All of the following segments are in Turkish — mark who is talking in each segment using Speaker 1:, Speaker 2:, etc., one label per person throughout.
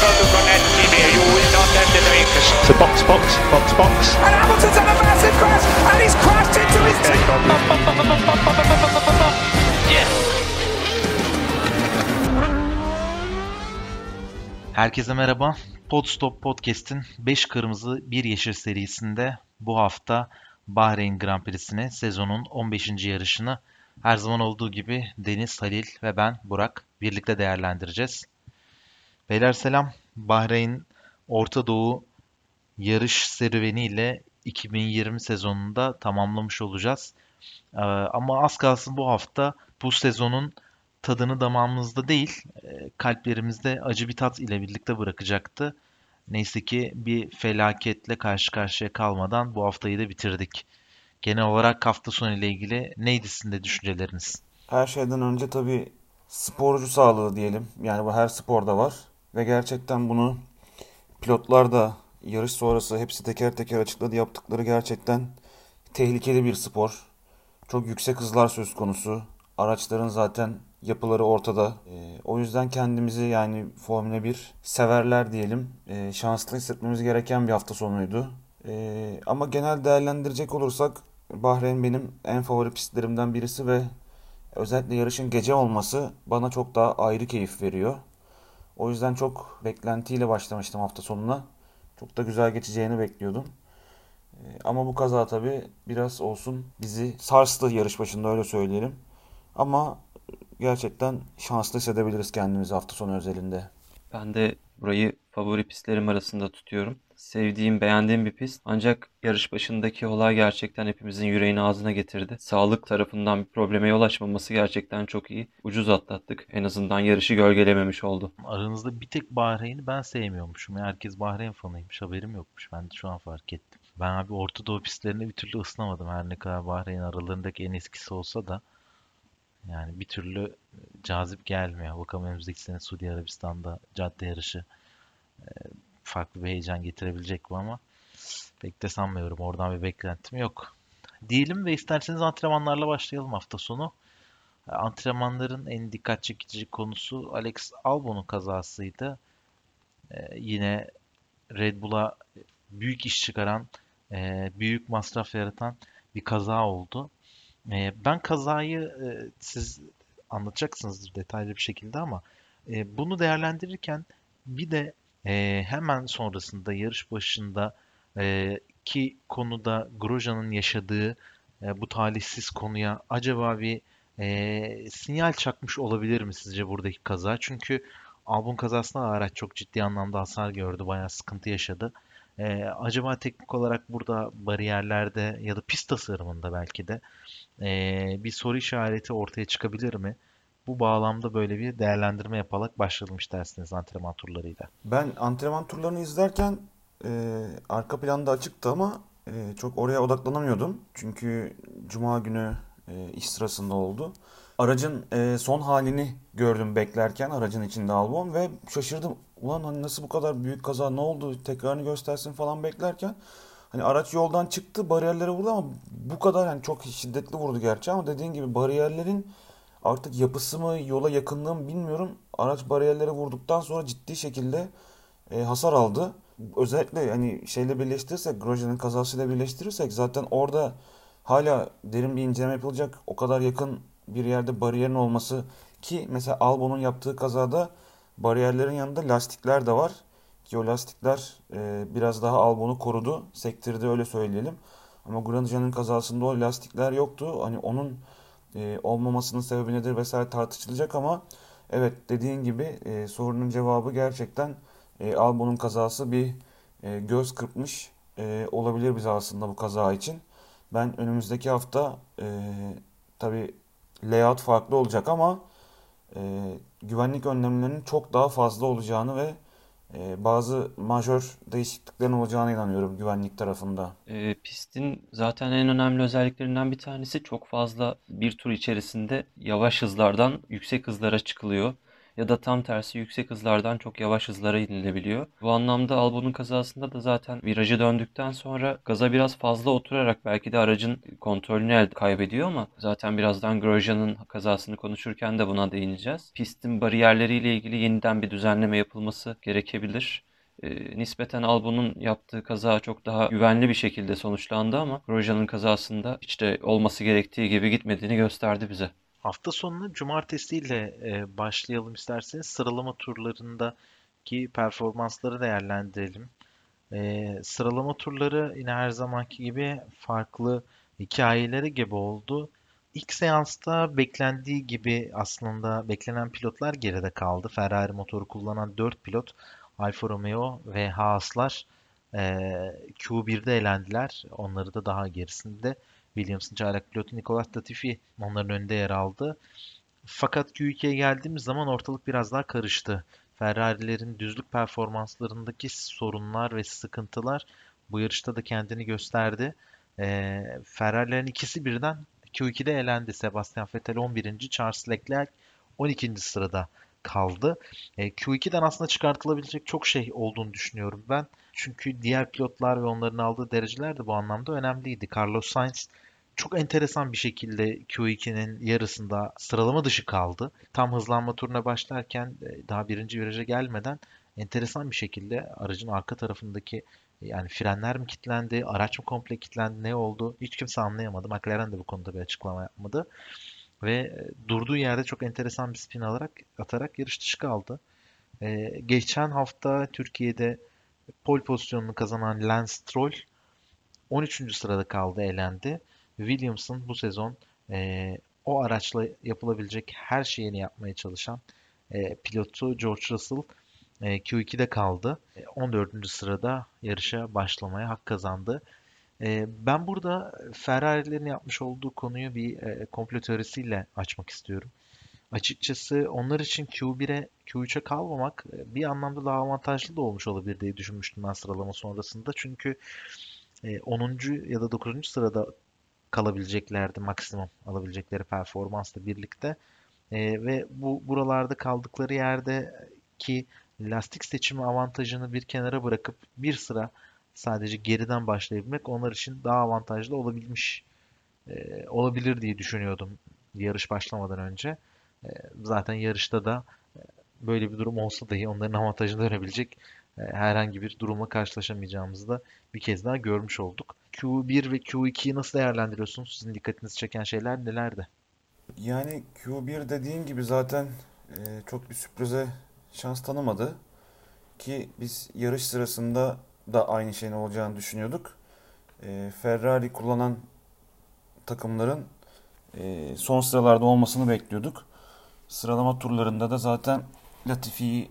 Speaker 1: So box, box, box, box.
Speaker 2: And Hamilton's had a massive crash, and he's crashed into his team.
Speaker 3: Herkese merhaba. Podstop Podcast'in 5 kırmızı 1 yeşil serisinde bu hafta Bahreyn Grand Prix'sini sezonun 15. yarışını her zaman olduğu gibi Deniz, Halil ve ben Burak birlikte değerlendireceğiz. Beyler selam. Bahreyn Orta Doğu yarış serüveniyle 2020 sezonunda tamamlamış olacağız. Ee, ama az kalsın bu hafta bu sezonun tadını damağımızda değil, e, kalplerimizde acı bir tat ile birlikte bırakacaktı. Neyse ki bir felaketle karşı karşıya kalmadan bu haftayı da bitirdik. Genel olarak hafta sonu ile ilgili neydi sizin de düşünceleriniz?
Speaker 4: Her şeyden önce tabii sporcu sağlığı diyelim. Yani bu her sporda var. Ve gerçekten bunu pilotlar da yarış sonrası hepsi teker teker açıkladı. Yaptıkları gerçekten tehlikeli bir spor. Çok yüksek hızlar söz konusu. Araçların zaten yapıları ortada. Ee, o yüzden kendimizi yani Formula 1 severler diyelim. Ee, şanslı hissetmemiz gereken bir hafta sonuydu. Ee, ama genel değerlendirecek olursak Bahreyn benim en favori pistlerimden birisi ve özellikle yarışın gece olması bana çok daha ayrı keyif veriyor. O yüzden çok beklentiyle başlamıştım hafta sonuna. Çok da güzel geçeceğini bekliyordum. Ee, Ama bu kaza tabii biraz olsun bizi sarstı yarış başında öyle söyleyelim. Ama gerçekten şanslı hissedebiliriz kendimizi hafta sonu özelinde.
Speaker 5: Ben de burayı favori pistlerim arasında tutuyorum. Sevdiğim, beğendiğim bir pist. Ancak yarış başındaki olay gerçekten hepimizin yüreğini ağzına getirdi. Sağlık tarafından bir probleme yol açmaması gerçekten çok iyi. Ucuz atlattık. En azından yarışı gölgelememiş oldu.
Speaker 3: Aranızda bir tek Bahreyn'i ben sevmiyormuşum. Herkes Bahreyn fanıymış. Haberim yokmuş. Ben de şu an fark ettim. Ben abi Orta Doğu pistlerine bir türlü ısınamadım. Her ne kadar Bahreyn aralarındaki en eskisi olsa da yani bir türlü cazip gelmiyor. Bakalım önümüzdeki sene Suudi Arabistan'da cadde yarışı farklı bir heyecan getirebilecek mi ama pek de sanmıyorum. Oradan bir beklentim yok. Diyelim ve isterseniz antrenmanlarla başlayalım hafta sonu. Antrenmanların en dikkat çekici konusu Alex Albon'un kazasıydı. Ee, yine Red Bull'a büyük iş çıkaran, e, büyük masraf yaratan bir kaza oldu. E, ben kazayı e, siz anlatacaksınızdır detaylı bir şekilde ama e, bunu değerlendirirken bir de e, hemen sonrasında yarış başında e, ki konuda Grosjean'ın yaşadığı e, bu talihsiz konuya acaba bir e, sinyal çakmış olabilir mi sizce buradaki kaza? Çünkü Albon kazasında araç çok ciddi anlamda hasar gördü, bayağı sıkıntı yaşadı. E, acaba teknik olarak burada bariyerlerde ya da pist tasarımında belki de e, bir soru işareti ortaya çıkabilir mi? Bu bağlamda böyle bir değerlendirme yaparak başlayalım isterseniz antrenman turlarıyla.
Speaker 4: Ben antrenman turlarını izlerken e, arka planda açıktı ama e, çok oraya odaklanamıyordum. Çünkü cuma günü e, iş sırasında oldu. Aracın e, son halini gördüm beklerken aracın içinde Albon ve şaşırdım. Ulan hani nasıl bu kadar büyük kaza ne oldu tekrarını göstersin falan beklerken hani araç yoldan çıktı bariyerlere vurdu ama bu kadar hani çok şiddetli vurdu gerçi ama dediğin gibi bariyerlerin artık yapısı mı yola yakınlığı mı bilmiyorum. Araç bariyerlere vurduktan sonra ciddi şekilde e, hasar aldı. Özellikle hani şeyle birleştirirsek Grosjean'ın kazasıyla birleştirirsek zaten orada hala derin bir inceleme yapılacak. O kadar yakın bir yerde bariyerin olması ki mesela Albon'un yaptığı kazada bariyerlerin yanında lastikler de var. Ki o lastikler e, biraz daha Albon'u korudu. Sektirdi öyle söyleyelim. Ama Grosjean'ın kazasında o lastikler yoktu. Hani onun e, olmamasının sebebi nedir vesaire tartışılacak ama evet dediğin gibi e, sorunun cevabı gerçekten e, Albon'un kazası bir e, göz kırpmış e, olabilir bize aslında bu kaza için. Ben önümüzdeki hafta e, tabi layout farklı olacak ama e, güvenlik önlemlerinin çok daha fazla olacağını ve e, bazı majör değişikliklerin olacağına inanıyorum güvenlik tarafında.
Speaker 5: E, pistin zaten en önemli özelliklerinden bir tanesi çok fazla bir tur içerisinde yavaş hızlardan yüksek hızlara çıkılıyor. Ya da tam tersi yüksek hızlardan çok yavaş hızlara inilebiliyor. Bu anlamda Albon'un kazasında da zaten virajı döndükten sonra gaza biraz fazla oturarak belki de aracın kontrolünü elde kaybediyor ama zaten birazdan Grosjean'ın kazasını konuşurken de buna değineceğiz. Pistin bariyerleriyle ilgili yeniden bir düzenleme yapılması gerekebilir. E, nispeten Albon'un yaptığı kaza çok daha güvenli bir şekilde sonuçlandı ama Grosjean'ın kazasında hiç de olması gerektiği gibi gitmediğini gösterdi bize.
Speaker 3: Hafta sonuna cumartesiyle e, başlayalım isterseniz. Sıralama turlarındaki performansları değerlendirelim. E, sıralama turları yine her zamanki gibi farklı hikayeleri gibi oldu. İlk seansta beklendiği gibi aslında beklenen pilotlar geride kaldı. Ferrari motoru kullanan 4 pilot Alfa Romeo ve Haas'lar e, Q1'de elendiler. Onları da daha gerisinde Williams'ın çaylak pilotu Nicolas Latifi onların önünde yer aldı. Fakat Q2'ye geldiğimiz zaman ortalık biraz daha karıştı. Ferrari'lerin düzlük performanslarındaki sorunlar ve sıkıntılar bu yarışta da kendini gösterdi. E, Ferrari'lerin ikisi birden Q2'de elendi. Sebastian Vettel 11. Charles Leclerc 12. sırada kaldı. E, Q2'den aslında çıkartılabilecek çok şey olduğunu düşünüyorum ben. Çünkü diğer pilotlar ve onların aldığı dereceler de bu anlamda önemliydi. Carlos Sainz çok enteresan bir şekilde Q2'nin yarısında sıralama dışı kaldı. Tam hızlanma turuna başlarken e, daha birinci viraja gelmeden enteresan bir şekilde aracın arka tarafındaki yani frenler mi kilitlendi, araç mı komple kilitlendi, ne oldu hiç kimse anlayamadı. McLaren de bu konuda bir açıklama yapmadı. Ve e, durduğu yerde çok enteresan bir spin alarak atarak yarış dışı kaldı. Ee, geçen hafta Türkiye'de pole pozisyonunu kazanan Lance Stroll 13. sırada kaldı, elendi. Williams'ın bu sezon e, o araçla yapılabilecek her şeyini yapmaya çalışan e, pilotu George Russell e, Q2'de kaldı. E, 14. sırada yarışa başlamaya hak kazandı. E, ben burada Ferrari'lerin yapmış olduğu konuyu bir e, komplo teorisiyle açmak istiyorum. Açıkçası onlar için Q1'e, Q3'e kalmamak e, bir anlamda daha avantajlı da olmuş olabilir diye düşünmüştüm ben sıralama sonrasında. Çünkü 10. ya da 9. sırada kalabileceklerdi maksimum alabilecekleri performansla birlikte. ve bu buralarda kaldıkları yerde ki lastik seçimi avantajını bir kenara bırakıp bir sıra sadece geriden başlayabilmek onlar için daha avantajlı olabilmiş e, olabilir diye düşünüyordum yarış başlamadan önce. E, zaten yarışta da e, böyle bir durum olsa dahi onların avantajına dönebilecek e, herhangi bir durumla karşılaşamayacağımızı da bir kez daha görmüş olduk. Q1 ve Q2'yi nasıl değerlendiriyorsunuz? Sizin dikkatinizi çeken şeyler nelerdi?
Speaker 4: Yani Q1 dediğin gibi zaten e, çok bir sürprize şans tanımadı. Ki biz yarış sırasında da aynı şeyin olacağını düşünüyorduk. Ferrari kullanan takımların son sıralarda olmasını bekliyorduk. Sıralama turlarında da zaten Latifi'yi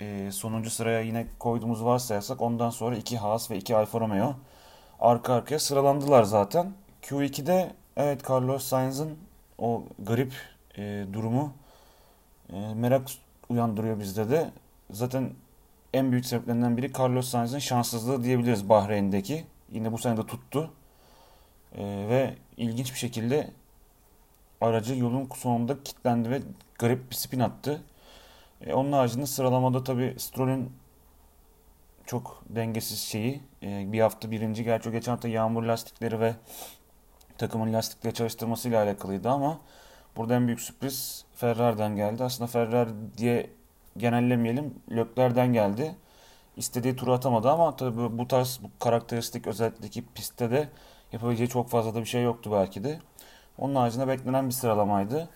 Speaker 4: e, sonuncu sıraya yine koyduğumuz varsayarsak ondan sonra iki Haas ve iki Alfa Romeo arka arkaya sıralandılar zaten. Q2'de evet Carlos Sainz'ın o garip e, durumu e, merak uyandırıyor bizde de. Zaten en büyük sebeplerinden biri Carlos Sainz'in şanssızlığı diyebiliriz Bahreyn'deki. Yine bu sene de tuttu. E, ve ilginç bir şekilde aracı yolun sonunda kilitlendi ve garip bir spin attı. E, onun haricinde sıralamada tabi Stroll'ün çok dengesiz şeyi. E, bir hafta birinci gerçi geçen hafta yağmur lastikleri ve takımın lastikleri çalıştırmasıyla alakalıydı ama burada en büyük sürpriz Ferrari'den geldi. Aslında Ferrari diye genellemeyelim. Lökler'den geldi. İstediği turu atamadı ama tabii bu tarz bu karakteristik özellikteki pistte de yapabileceği çok fazla da bir şey yoktu belki de. Onun haricinde beklenen bir sıralamaydı.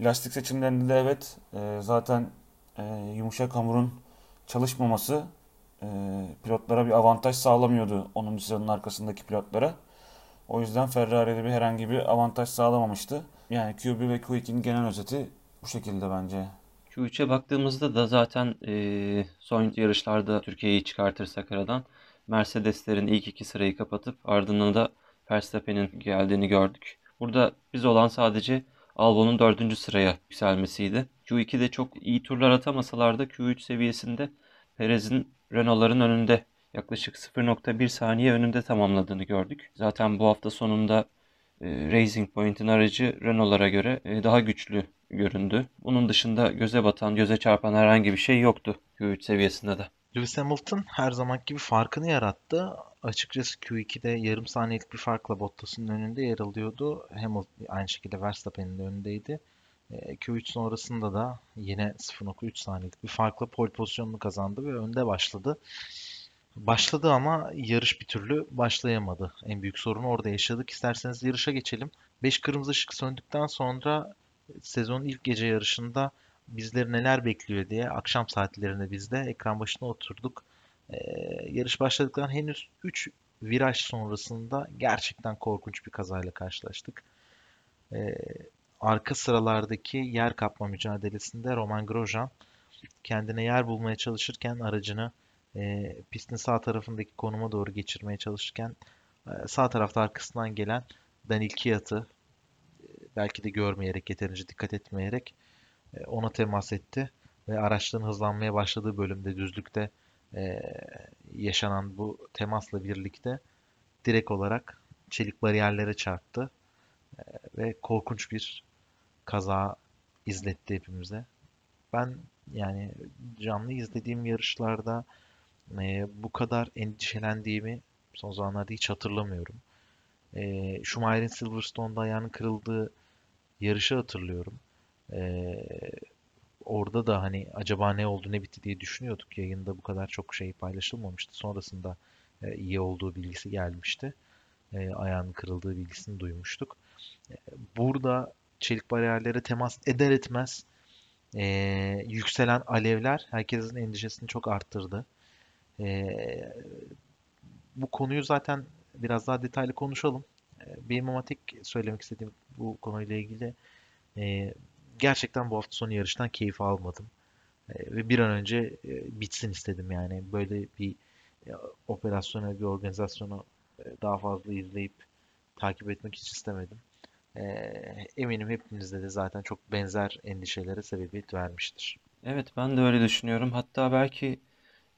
Speaker 4: Lastik seçimlerinde de evet e, zaten e, yumuşak hamurun çalışmaması e, pilotlara bir avantaj sağlamıyordu onun sıranın arkasındaki pilotlara. O yüzden Ferrari'de bir herhangi bir avantaj sağlamamıştı. Yani Q1 ve Q2'nin genel özeti bu şekilde bence.
Speaker 5: Q3'e baktığımızda da zaten e, son yarışlarda Türkiye'yi çıkartırsak aradan Mercedeslerin ilk iki sırayı kapatıp ardından da Verstappen'in geldiğini gördük. Burada biz olan sadece Albon'un dördüncü sıraya yükselmesiydi. Q2'de çok iyi turlar atamasalar da Q3 seviyesinde Perez'in Renault'ların önünde yaklaşık 0.1 saniye önünde tamamladığını gördük. Zaten bu hafta sonunda e, Racing Point'in aracı Renault'lara göre e, daha güçlü göründü. Bunun dışında göze batan, göze çarpan herhangi bir şey yoktu Q3 seviyesinde de.
Speaker 3: Lewis Hamilton her zamanki gibi farkını yarattı. Açıkçası Q2'de yarım saniyelik bir farkla Bottas'ın önünde yer alıyordu. Hamilton aynı şekilde Verstappen'in de önündeydi. E, Q3 sonrasında da yine 0.3 saniyelik bir farkla pole pozisyonunu kazandı ve önde başladı. Başladı ama yarış bir türlü başlayamadı. En büyük sorunu orada yaşadık. İsterseniz yarışa geçelim. 5 kırmızı ışık söndükten sonra sezonun ilk gece yarışında bizleri neler bekliyor diye akşam saatlerinde biz de ekran başına oturduk. Ee, yarış başladıktan henüz 3 viraj sonrasında gerçekten korkunç bir kazayla karşılaştık. Ee, arka sıralardaki yer kapma mücadelesinde Roman Grosjean kendine yer bulmaya çalışırken aracını e, pistin sağ tarafındaki konuma doğru geçirmeye çalışırken e, sağ tarafta arkasından gelen Daniel Kiat'ı e, belki de görmeyerek yeterince dikkat etmeyerek e, ona temas etti ve araçların hızlanmaya başladığı bölümde düzlükte e, yaşanan bu temasla birlikte direkt olarak çelik bariyerlere çarptı e, ve korkunç bir kaza izletti hepimize. Ben yani canlı izlediğim yarışlarda e, bu kadar endişelendiğimi son zamanlarda hiç hatırlamıyorum. E, Schumacher'in Silverstone'da ayağının kırıldığı yarışı hatırlıyorum. E, orada da hani acaba ne oldu ne bitti diye düşünüyorduk. Yayında bu kadar çok şey paylaşılmamıştı. Sonrasında e, iyi olduğu bilgisi gelmişti. E, ayağının kırıldığı bilgisini duymuştuk. E, burada çelik bariyerlere temas eder etmez e, yükselen alevler herkesin endişesini çok arttırdı. E, bu konuyu zaten biraz daha detaylı konuşalım. E, benim ama tek söylemek istediğim bu konuyla ilgili e, gerçekten bu hafta sonu yarıştan keyif almadım. E, ve bir an önce e, bitsin istedim yani. Böyle bir e, operasyonu, bir organizasyonu e, daha fazla izleyip takip etmek hiç istemedim. E, eminim hepinizde de zaten çok benzer endişelere sebebiyet vermiştir.
Speaker 5: Evet ben de öyle düşünüyorum. Hatta belki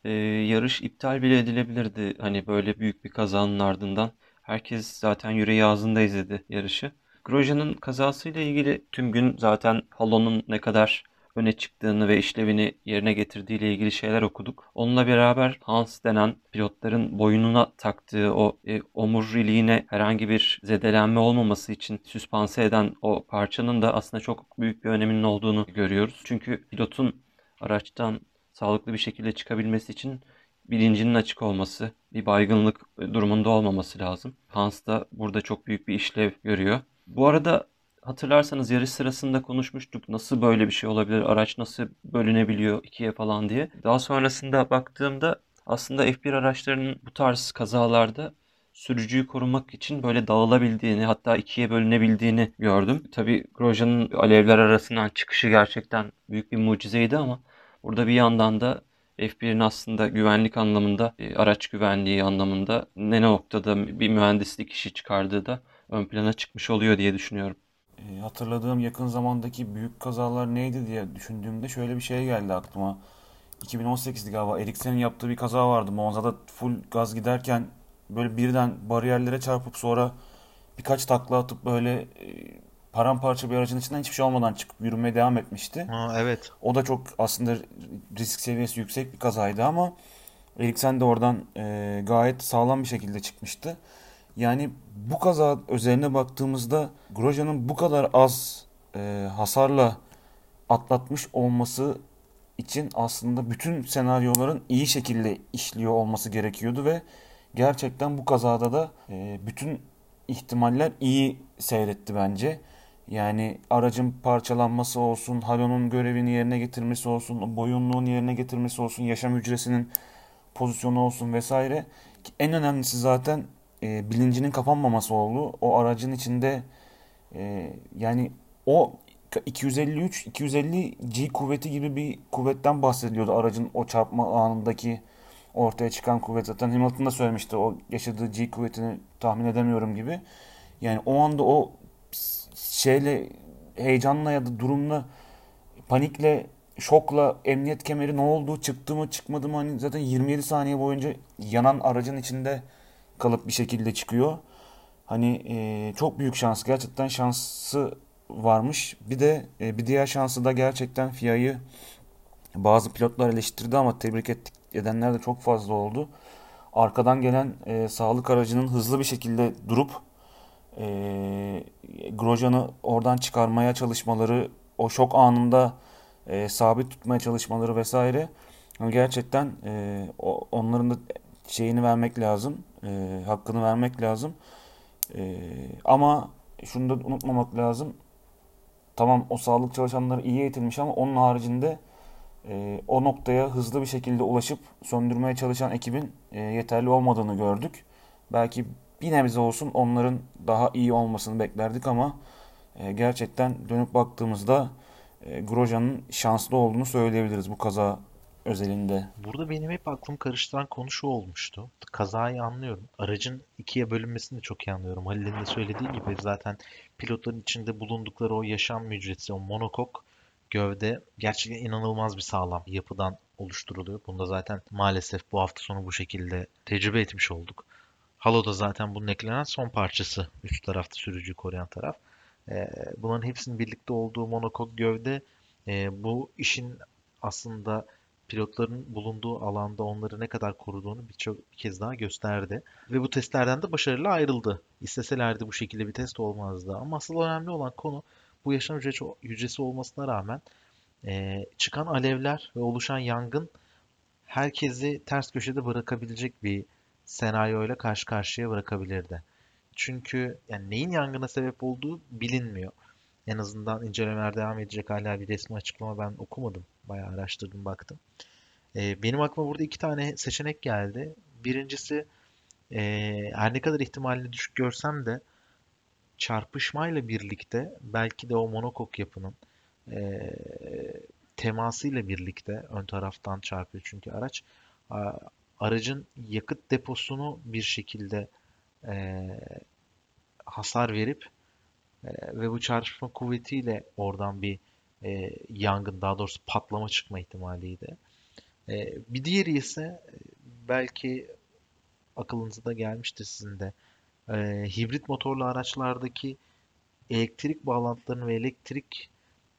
Speaker 5: e, yarış iptal bile edilebilirdi. Hani böyle büyük bir kazanın ardından. Herkes zaten yüreği ağzında izledi yarışı. Grosjean'ın kazasıyla ilgili tüm gün zaten Halo'nun ne kadar öne çıktığını ve işlevini yerine getirdiğiyle ilgili şeyler okuduk. Onunla beraber Hans denen pilotların boynuna taktığı o e, omuriliğine herhangi bir zedelenme olmaması için süspanse eden o parçanın da aslında çok büyük bir öneminin olduğunu görüyoruz. Çünkü pilotun araçtan sağlıklı bir şekilde çıkabilmesi için bilincinin açık olması, bir baygınlık durumunda olmaması lazım. Hans da burada çok büyük bir işlev görüyor. Bu arada hatırlarsanız yarış sırasında konuşmuştuk nasıl böyle bir şey olabilir, araç nasıl bölünebiliyor ikiye falan diye. Daha sonrasında baktığımda aslında F1 araçlarının bu tarz kazalarda sürücüyü korumak için böyle dağılabildiğini hatta ikiye bölünebildiğini gördüm. Tabi Grosjean'ın alevler arasından çıkışı gerçekten büyük bir mucizeydi ama burada bir yandan da F1'in aslında güvenlik anlamında, e, araç güvenliği anlamında ne noktada bir mühendislik işi çıkardığı da ön plana çıkmış oluyor diye düşünüyorum.
Speaker 4: E, hatırladığım yakın zamandaki büyük kazalar neydi diye düşündüğümde şöyle bir şey geldi aklıma. 2018'di galiba. Eriksen'in yaptığı bir kaza vardı. Monza'da full gaz giderken böyle birden bariyerlere çarpıp sonra birkaç takla atıp böyle e, paramparça bir aracın içinden hiçbir şey olmadan çıkıp yürümeye devam etmişti.
Speaker 3: Ha, evet.
Speaker 4: O da çok aslında risk seviyesi yüksek bir kazaydı ama Eriksen de oradan e, gayet sağlam bir şekilde çıkmıştı. Yani bu kaza özeline baktığımızda Grosjean'ın bu kadar az e, hasarla atlatmış olması için aslında bütün senaryoların iyi şekilde işliyor olması gerekiyordu ve gerçekten bu kazada da e, bütün ihtimaller iyi seyretti bence. Yani aracın parçalanması olsun, halonun görevini yerine getirmesi olsun, boyunluğun yerine getirmesi olsun, yaşam hücresinin pozisyonu olsun vesaire. En önemlisi zaten e, bilincinin kapanmaması oldu. O aracın içinde e, yani o 253 250 G kuvveti gibi bir kuvvetten bahsediliyordu aracın o çarpma anındaki ortaya çıkan kuvvet zaten Hamilton da söylemişti o yaşadığı G kuvvetini tahmin edemiyorum gibi. Yani o anda o şeyle heyecanla ya da durumla panikle şokla emniyet kemeri ne oldu çıktı mı çıkmadı mı hani zaten 27 saniye boyunca yanan aracın içinde kalıp bir şekilde çıkıyor. Hani e, çok büyük şans gerçekten şansı varmış. Bir de e, bir diğer şansı da gerçekten FIA'yı bazı pilotlar eleştirdi ama tebrik ettik, edenler de çok fazla oldu. Arkadan gelen e, sağlık aracının hızlı bir şekilde durup e, Grosjean'ı oradan çıkarmaya çalışmaları, o şok anında e, sabit tutmaya çalışmaları vesaire gerçekten e, onların da şeyini vermek lazım, e, hakkını vermek lazım. E, ama şunu da unutmamak lazım. Tamam o sağlık çalışanları iyi eğitilmiş ama onun haricinde e, o noktaya hızlı bir şekilde ulaşıp söndürmeye çalışan ekibin e, yeterli olmadığını gördük. Belki bir nebze olsun onların daha iyi olmasını beklerdik ama e, gerçekten dönüp baktığımızda e, Grosjean'ın şanslı olduğunu söyleyebiliriz bu kaza özelinde.
Speaker 3: Burada benim hep aklım karıştıran konu şu olmuştu. Kazayı anlıyorum. Aracın ikiye bölünmesini de çok iyi anlıyorum. Halil'in de söylediği gibi zaten pilotların içinde bulundukları o yaşam mücresi, o monokok gövde gerçekten inanılmaz bir sağlam yapıdan oluşturuluyor. Bunda zaten maalesef bu hafta sonu bu şekilde tecrübe etmiş olduk. Halo da zaten bunun eklenen son parçası. Üst tarafta sürücüyü koruyan taraf. Ee, bunların hepsinin birlikte olduğu monokok gövde e, bu işin aslında pilotların bulunduğu alanda onları ne kadar koruduğunu birçok bir kez daha gösterdi. Ve bu testlerden de başarılı ayrıldı. İsteselerdi bu şekilde bir test olmazdı. Ama asıl önemli olan konu bu yaşam hücresi olmasına rağmen e, çıkan alevler ve oluşan yangın herkesi ters köşede bırakabilecek bir senaryoyla karşı karşıya bırakabilirdi. Çünkü yani neyin yangına sebep olduğu bilinmiyor. En azından incelemeler devam edecek hala bir resmi açıklama ben okumadım. Bayağı araştırdım baktım. E, benim aklıma burada iki tane seçenek geldi. Birincisi e, her ne kadar ihtimalini düşük görsem de çarpışmayla birlikte belki de o monokok yapının e, temasıyla birlikte ön taraftan çarpıyor çünkü araç aracın yakıt deposunu bir şekilde e, hasar verip e, ve bu çarpışma kuvvetiyle oradan bir e, yangın daha doğrusu patlama çıkma ihtimaliydi. E, bir diğeri ise belki akılınıza da gelmiştir sizin de e, hibrit motorlu araçlardaki elektrik bağlantılarının ve elektrik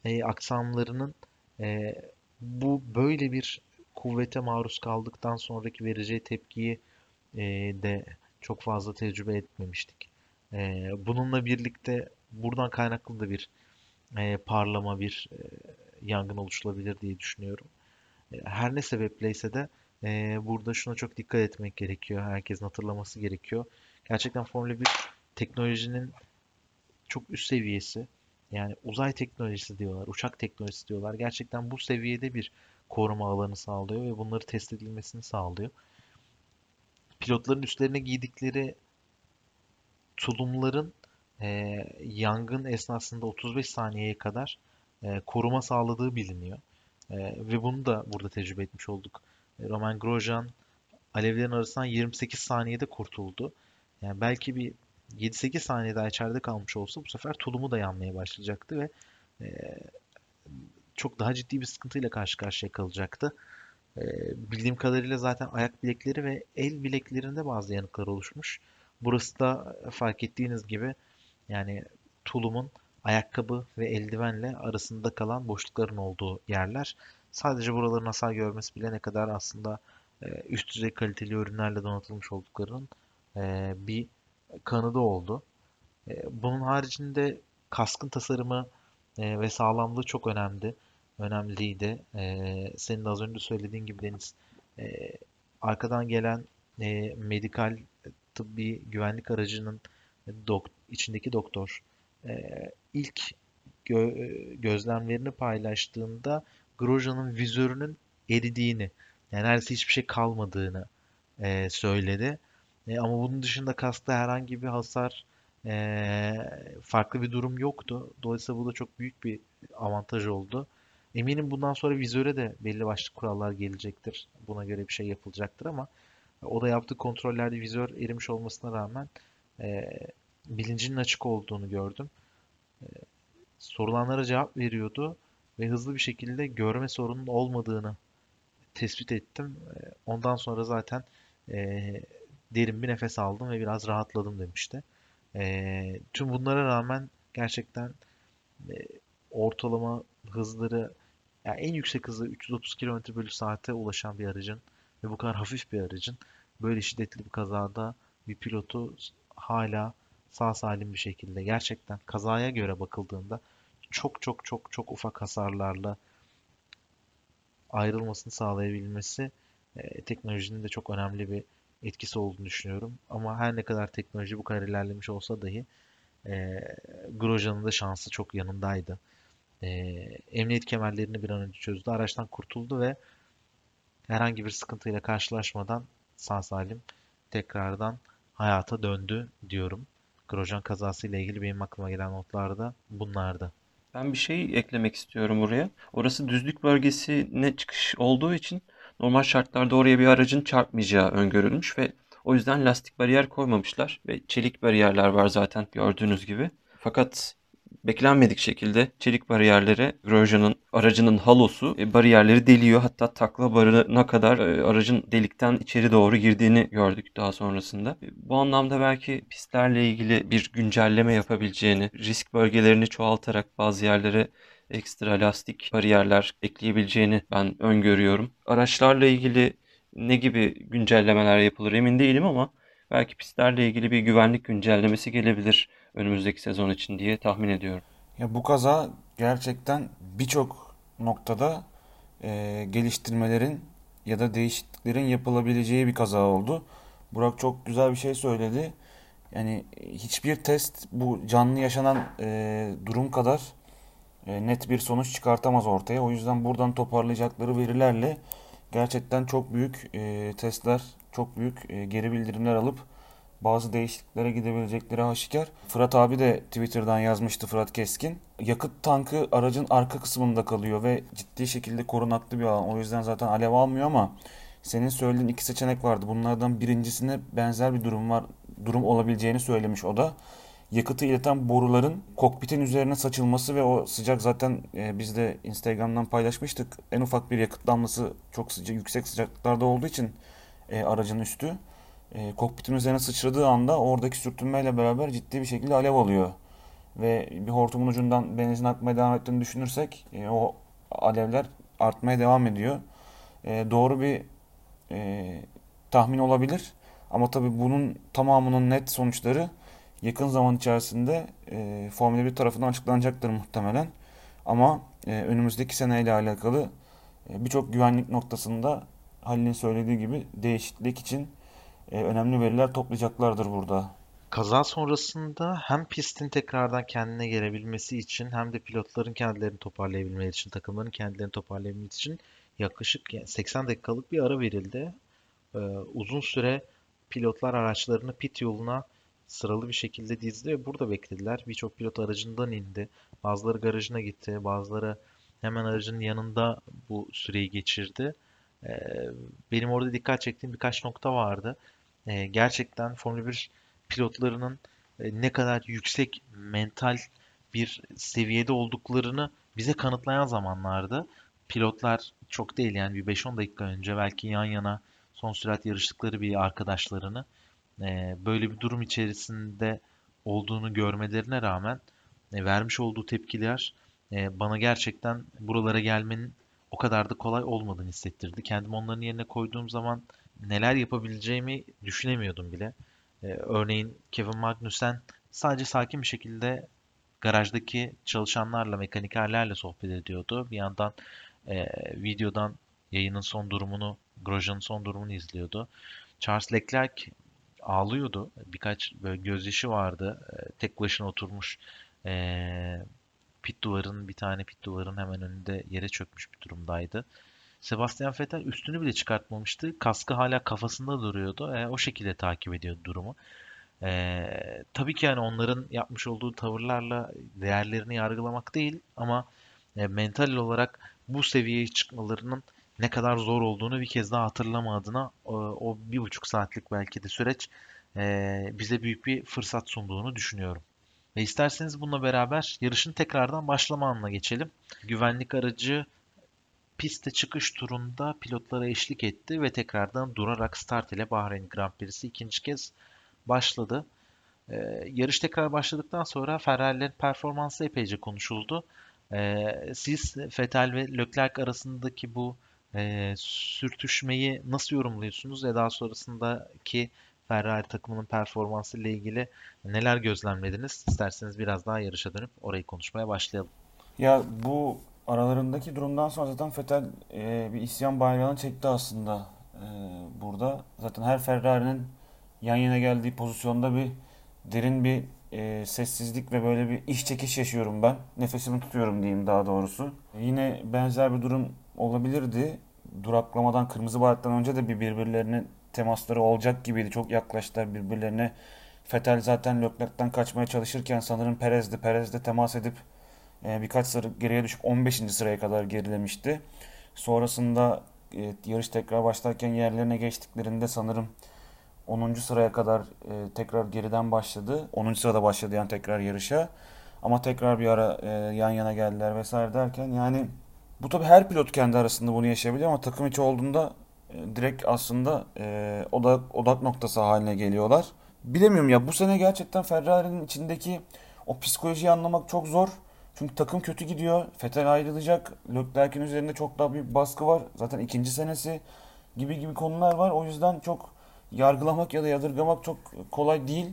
Speaker 3: e, aksamlarının e, bu böyle bir kuvvete maruz kaldıktan sonraki vereceği tepkiyi e, de çok fazla tecrübe etmemiştik. E, bununla birlikte buradan kaynaklı da bir e, parlama, bir e, yangın oluşturabilir diye düşünüyorum. E, her ne sebepleyse de e, burada şuna çok dikkat etmek gerekiyor. Herkesin hatırlaması gerekiyor. Gerçekten Formula 1 teknolojinin çok üst seviyesi. Yani uzay teknolojisi diyorlar, uçak teknolojisi diyorlar. Gerçekten bu seviyede bir koruma alanı sağlıyor ve bunları test edilmesini sağlıyor. Pilotların üstlerine giydikleri tulumların e, yangın esnasında 35 saniyeye kadar e, koruma sağladığı biliniyor. E, ve bunu da burada tecrübe etmiş olduk. E, Roman Grosjean alevlerin arasından 28 saniyede kurtuldu. Yani belki bir 7-8 saniye daha içeride kalmış olsa bu sefer tulumu da yanmaya başlayacaktı ve e, çok daha ciddi bir sıkıntıyla karşı karşıya kalacaktı. E, bildiğim kadarıyla zaten ayak bilekleri ve el bileklerinde bazı yanıklar oluşmuş. Burası da fark ettiğiniz gibi yani tulumun ayakkabı ve eldivenle arasında kalan boşlukların olduğu yerler. Sadece buraların hasar görmesi bile ne kadar aslında e, üst düzey kaliteli ürünlerle donatılmış olduklarının e, bir kanıdı oldu. E, bunun haricinde kaskın tasarımı ve sağlamlığı çok önemli. Önemliydi. Senin az önce söylediğin gibi Deniz arkadan gelen medikal tıbbi güvenlik aracının içindeki doktor ilk gö gözlemlerini paylaştığında Grosjean'ın vizörünün eridiğini, yani neredeyse hiçbir şey kalmadığını e, söyledi. E, ama bunun dışında kasta herhangi bir hasar, e, farklı bir durum yoktu. Dolayısıyla bu da çok büyük bir avantaj oldu. Eminim bundan sonra vizöre de belli başlı kurallar gelecektir. Buna göre bir şey yapılacaktır ama o da yaptığı kontrollerde vizör erimiş olmasına rağmen e, bilincinin açık olduğunu gördüm. E, sorulanlara cevap veriyordu ve hızlı bir şekilde görme sorunun olmadığını tespit ettim. Ee, ondan sonra zaten e, derin bir nefes aldım ve biraz rahatladım demişti. E, tüm bunlara rağmen gerçekten e, ortalama hızları yani en yüksek hızı 330 km bölü saate ulaşan bir aracın ve bu kadar hafif bir aracın böyle şiddetli bir kazada bir pilotu hala sağ salim bir şekilde gerçekten kazaya göre bakıldığında çok çok çok çok ufak hasarlarla ayrılmasını sağlayabilmesi e, teknolojinin de çok önemli bir etkisi olduğunu düşünüyorum. Ama her ne kadar teknoloji bu kadar ilerlemiş olsa dahi e, Grosjean'ın da şansı çok yanındaydı. E, emniyet kemerlerini bir an önce çözdü. Araçtan kurtuldu ve herhangi bir sıkıntıyla karşılaşmadan sağ salim tekrardan hayata döndü diyorum. Grosjean kazasıyla ilgili benim aklıma gelen notlar da bunlardı.
Speaker 5: Ben bir şey eklemek istiyorum oraya. Orası düzlük bölgesine çıkış olduğu için normal şartlarda oraya bir aracın çarpmayacağı öngörülmüş ve o yüzden lastik bariyer koymamışlar ve çelik bariyerler var zaten gördüğünüz gibi. Fakat beklenmedik şekilde çelik bariyerlere Grosjean'ın aracının halosu e, bariyerleri deliyor. Hatta takla barına kadar e, aracın delikten içeri doğru girdiğini gördük daha sonrasında. E, bu anlamda belki pistlerle ilgili bir güncelleme yapabileceğini, risk bölgelerini çoğaltarak bazı yerlere ekstra lastik bariyerler ekleyebileceğini ben öngörüyorum. Araçlarla ilgili ne gibi güncellemeler yapılır emin değilim ama belki pistlerle ilgili bir güvenlik güncellemesi gelebilir önümüzdeki sezon için diye tahmin ediyorum.
Speaker 4: Ya bu kaza gerçekten birçok noktada e, geliştirmelerin ya da değişikliklerin yapılabileceği bir kaza oldu. Burak çok güzel bir şey söyledi. Yani hiçbir test bu canlı yaşanan e, durum kadar e, net bir sonuç çıkartamaz ortaya. O yüzden buradan toparlayacakları verilerle gerçekten çok büyük e, testler, çok büyük e, geri bildirimler alıp bazı değişikliklere gidebilecekleri aşikar. Fırat abi de Twitter'dan yazmıştı Fırat Keskin. Yakıt tankı aracın arka kısmında kalıyor ve ciddi şekilde korunaklı bir alan. O yüzden zaten alev almıyor ama senin söylediğin iki seçenek vardı. Bunlardan birincisine benzer bir durum var. Durum olabileceğini söylemiş o da. Yakıtı ileten boruların kokpitin üzerine saçılması ve o sıcak zaten e, biz de Instagram'dan paylaşmıştık. En ufak bir yakıt damlası çok sıcak, yüksek sıcaklıklarda olduğu için e, aracın üstü e, kokpitin üzerine sıçradığı anda oradaki sürtünmeyle beraber ciddi bir şekilde alev alıyor. Ve bir hortumun ucundan benzin akmaya devam ettiğini düşünürsek e, o alevler artmaya devam ediyor. E, doğru bir e, tahmin olabilir. Ama tabii bunun tamamının net sonuçları yakın zaman içerisinde e, Formula 1 tarafından açıklanacaktır muhtemelen. Ama e, önümüzdeki seneyle alakalı e, birçok güvenlik noktasında Halil'in söylediği gibi değişiklik için e, önemli veriler toplayacaklardır burada.
Speaker 3: Kaza sonrasında hem pistin tekrardan kendine gelebilmesi için hem de pilotların kendilerini toparlayabilmeleri için, takımların kendilerini toparlayabilmesi için yaklaşık 80 dakikalık bir ara verildi. Ee, uzun süre pilotlar araçlarını pit yoluna sıralı bir şekilde dizdi ve burada beklediler. Birçok pilot aracından indi. Bazıları garajına gitti, bazıları hemen aracın yanında bu süreyi geçirdi. Ee, benim orada dikkat çektiğim birkaç nokta vardı e, gerçekten Formula 1 pilotlarının e, ne kadar yüksek mental bir seviyede olduklarını bize kanıtlayan zamanlardı. Pilotlar çok değil yani bir 5-10 dakika önce belki yan yana son sürat yarıştıkları bir arkadaşlarını e, böyle bir durum içerisinde olduğunu görmelerine rağmen e, vermiş olduğu tepkiler bana gerçekten buralara gelmenin o kadar da kolay olmadığını hissettirdi. Kendimi onların yerine koyduğum zaman neler yapabileceğimi düşünemiyordum bile. Ee, örneğin Kevin Magnussen sadece sakin bir şekilde garajdaki çalışanlarla, mekanikerlerle sohbet ediyordu. Bir yandan e, videodan yayının son durumunu, Grosjean'ın son durumunu izliyordu. Charles Leclerc ağlıyordu. Birkaç böyle gözyaşı vardı. E, tek başına oturmuş e, pit duvarın bir tane pit duvarın hemen önünde yere çökmüş bir durumdaydı. Sebastian Vettel üstünü bile çıkartmamıştı. Kaskı hala kafasında duruyordu. E, o şekilde takip ediyordu durumu. E, tabii ki yani onların yapmış olduğu tavırlarla değerlerini yargılamak değil ama e, mental olarak bu seviyeye çıkmalarının ne kadar zor olduğunu bir kez daha hatırlama adına o, o bir buçuk saatlik belki de süreç e, bize büyük bir fırsat sunduğunu düşünüyorum. Ve isterseniz bununla beraber yarışın tekrardan başlama anına geçelim. Güvenlik aracı piste çıkış turunda pilotlara eşlik etti ve tekrardan durarak start ile Bahreyn Grand Prix'si ikinci kez başladı. E, yarış tekrar başladıktan sonra Ferrari'lerin performansı epeyce konuşuldu. E, siz Vettel ve Leclerc arasındaki bu e, sürtüşmeyi nasıl yorumluyorsunuz ve daha sonrasındaki Ferrari takımının performansı ile ilgili neler gözlemlediniz? İsterseniz biraz daha yarışa dönüp orayı konuşmaya başlayalım.
Speaker 4: Ya bu aralarındaki durumdan sonra zaten Vettel e, bir isyan bayrağını çekti aslında e, burada. Zaten her Ferrari'nin yan yana geldiği pozisyonda bir derin bir e, sessizlik ve böyle bir iş çekiş yaşıyorum ben. Nefesimi tutuyorum diyeyim daha doğrusu. Yine benzer bir durum olabilirdi. Duraklamadan kırmızı bayraktan önce de bir birbirlerine temasları olacak gibiydi. Çok yaklaştılar birbirlerine. Fetel zaten Leclerc'ten kaçmaya çalışırken sanırım Perez'de Perez'de temas edip e, birkaç sıra geriye düşüp 15. sıraya kadar gerilemişti. Sonrasında e, yarış tekrar başlarken yerlerine geçtiklerinde sanırım 10. sıraya kadar e, tekrar geriden başladı. 10. sırada başladı yani tekrar yarışa. Ama tekrar bir ara yan yana geldiler vesaire derken yani bu tabii her pilot kendi arasında bunu yaşayabiliyor ama takım içi olduğunda direkt aslında e, odak, odak noktası haline geliyorlar. Bilemiyorum ya bu sene gerçekten Ferrari'nin içindeki o psikolojiyi anlamak çok zor. Çünkü takım kötü gidiyor. Vettel ayrılacak. Leclerc'in üzerinde çok daha büyük baskı var. Zaten ikinci senesi gibi gibi konular var. O yüzden çok yargılamak ya da yadırgamak çok kolay değil.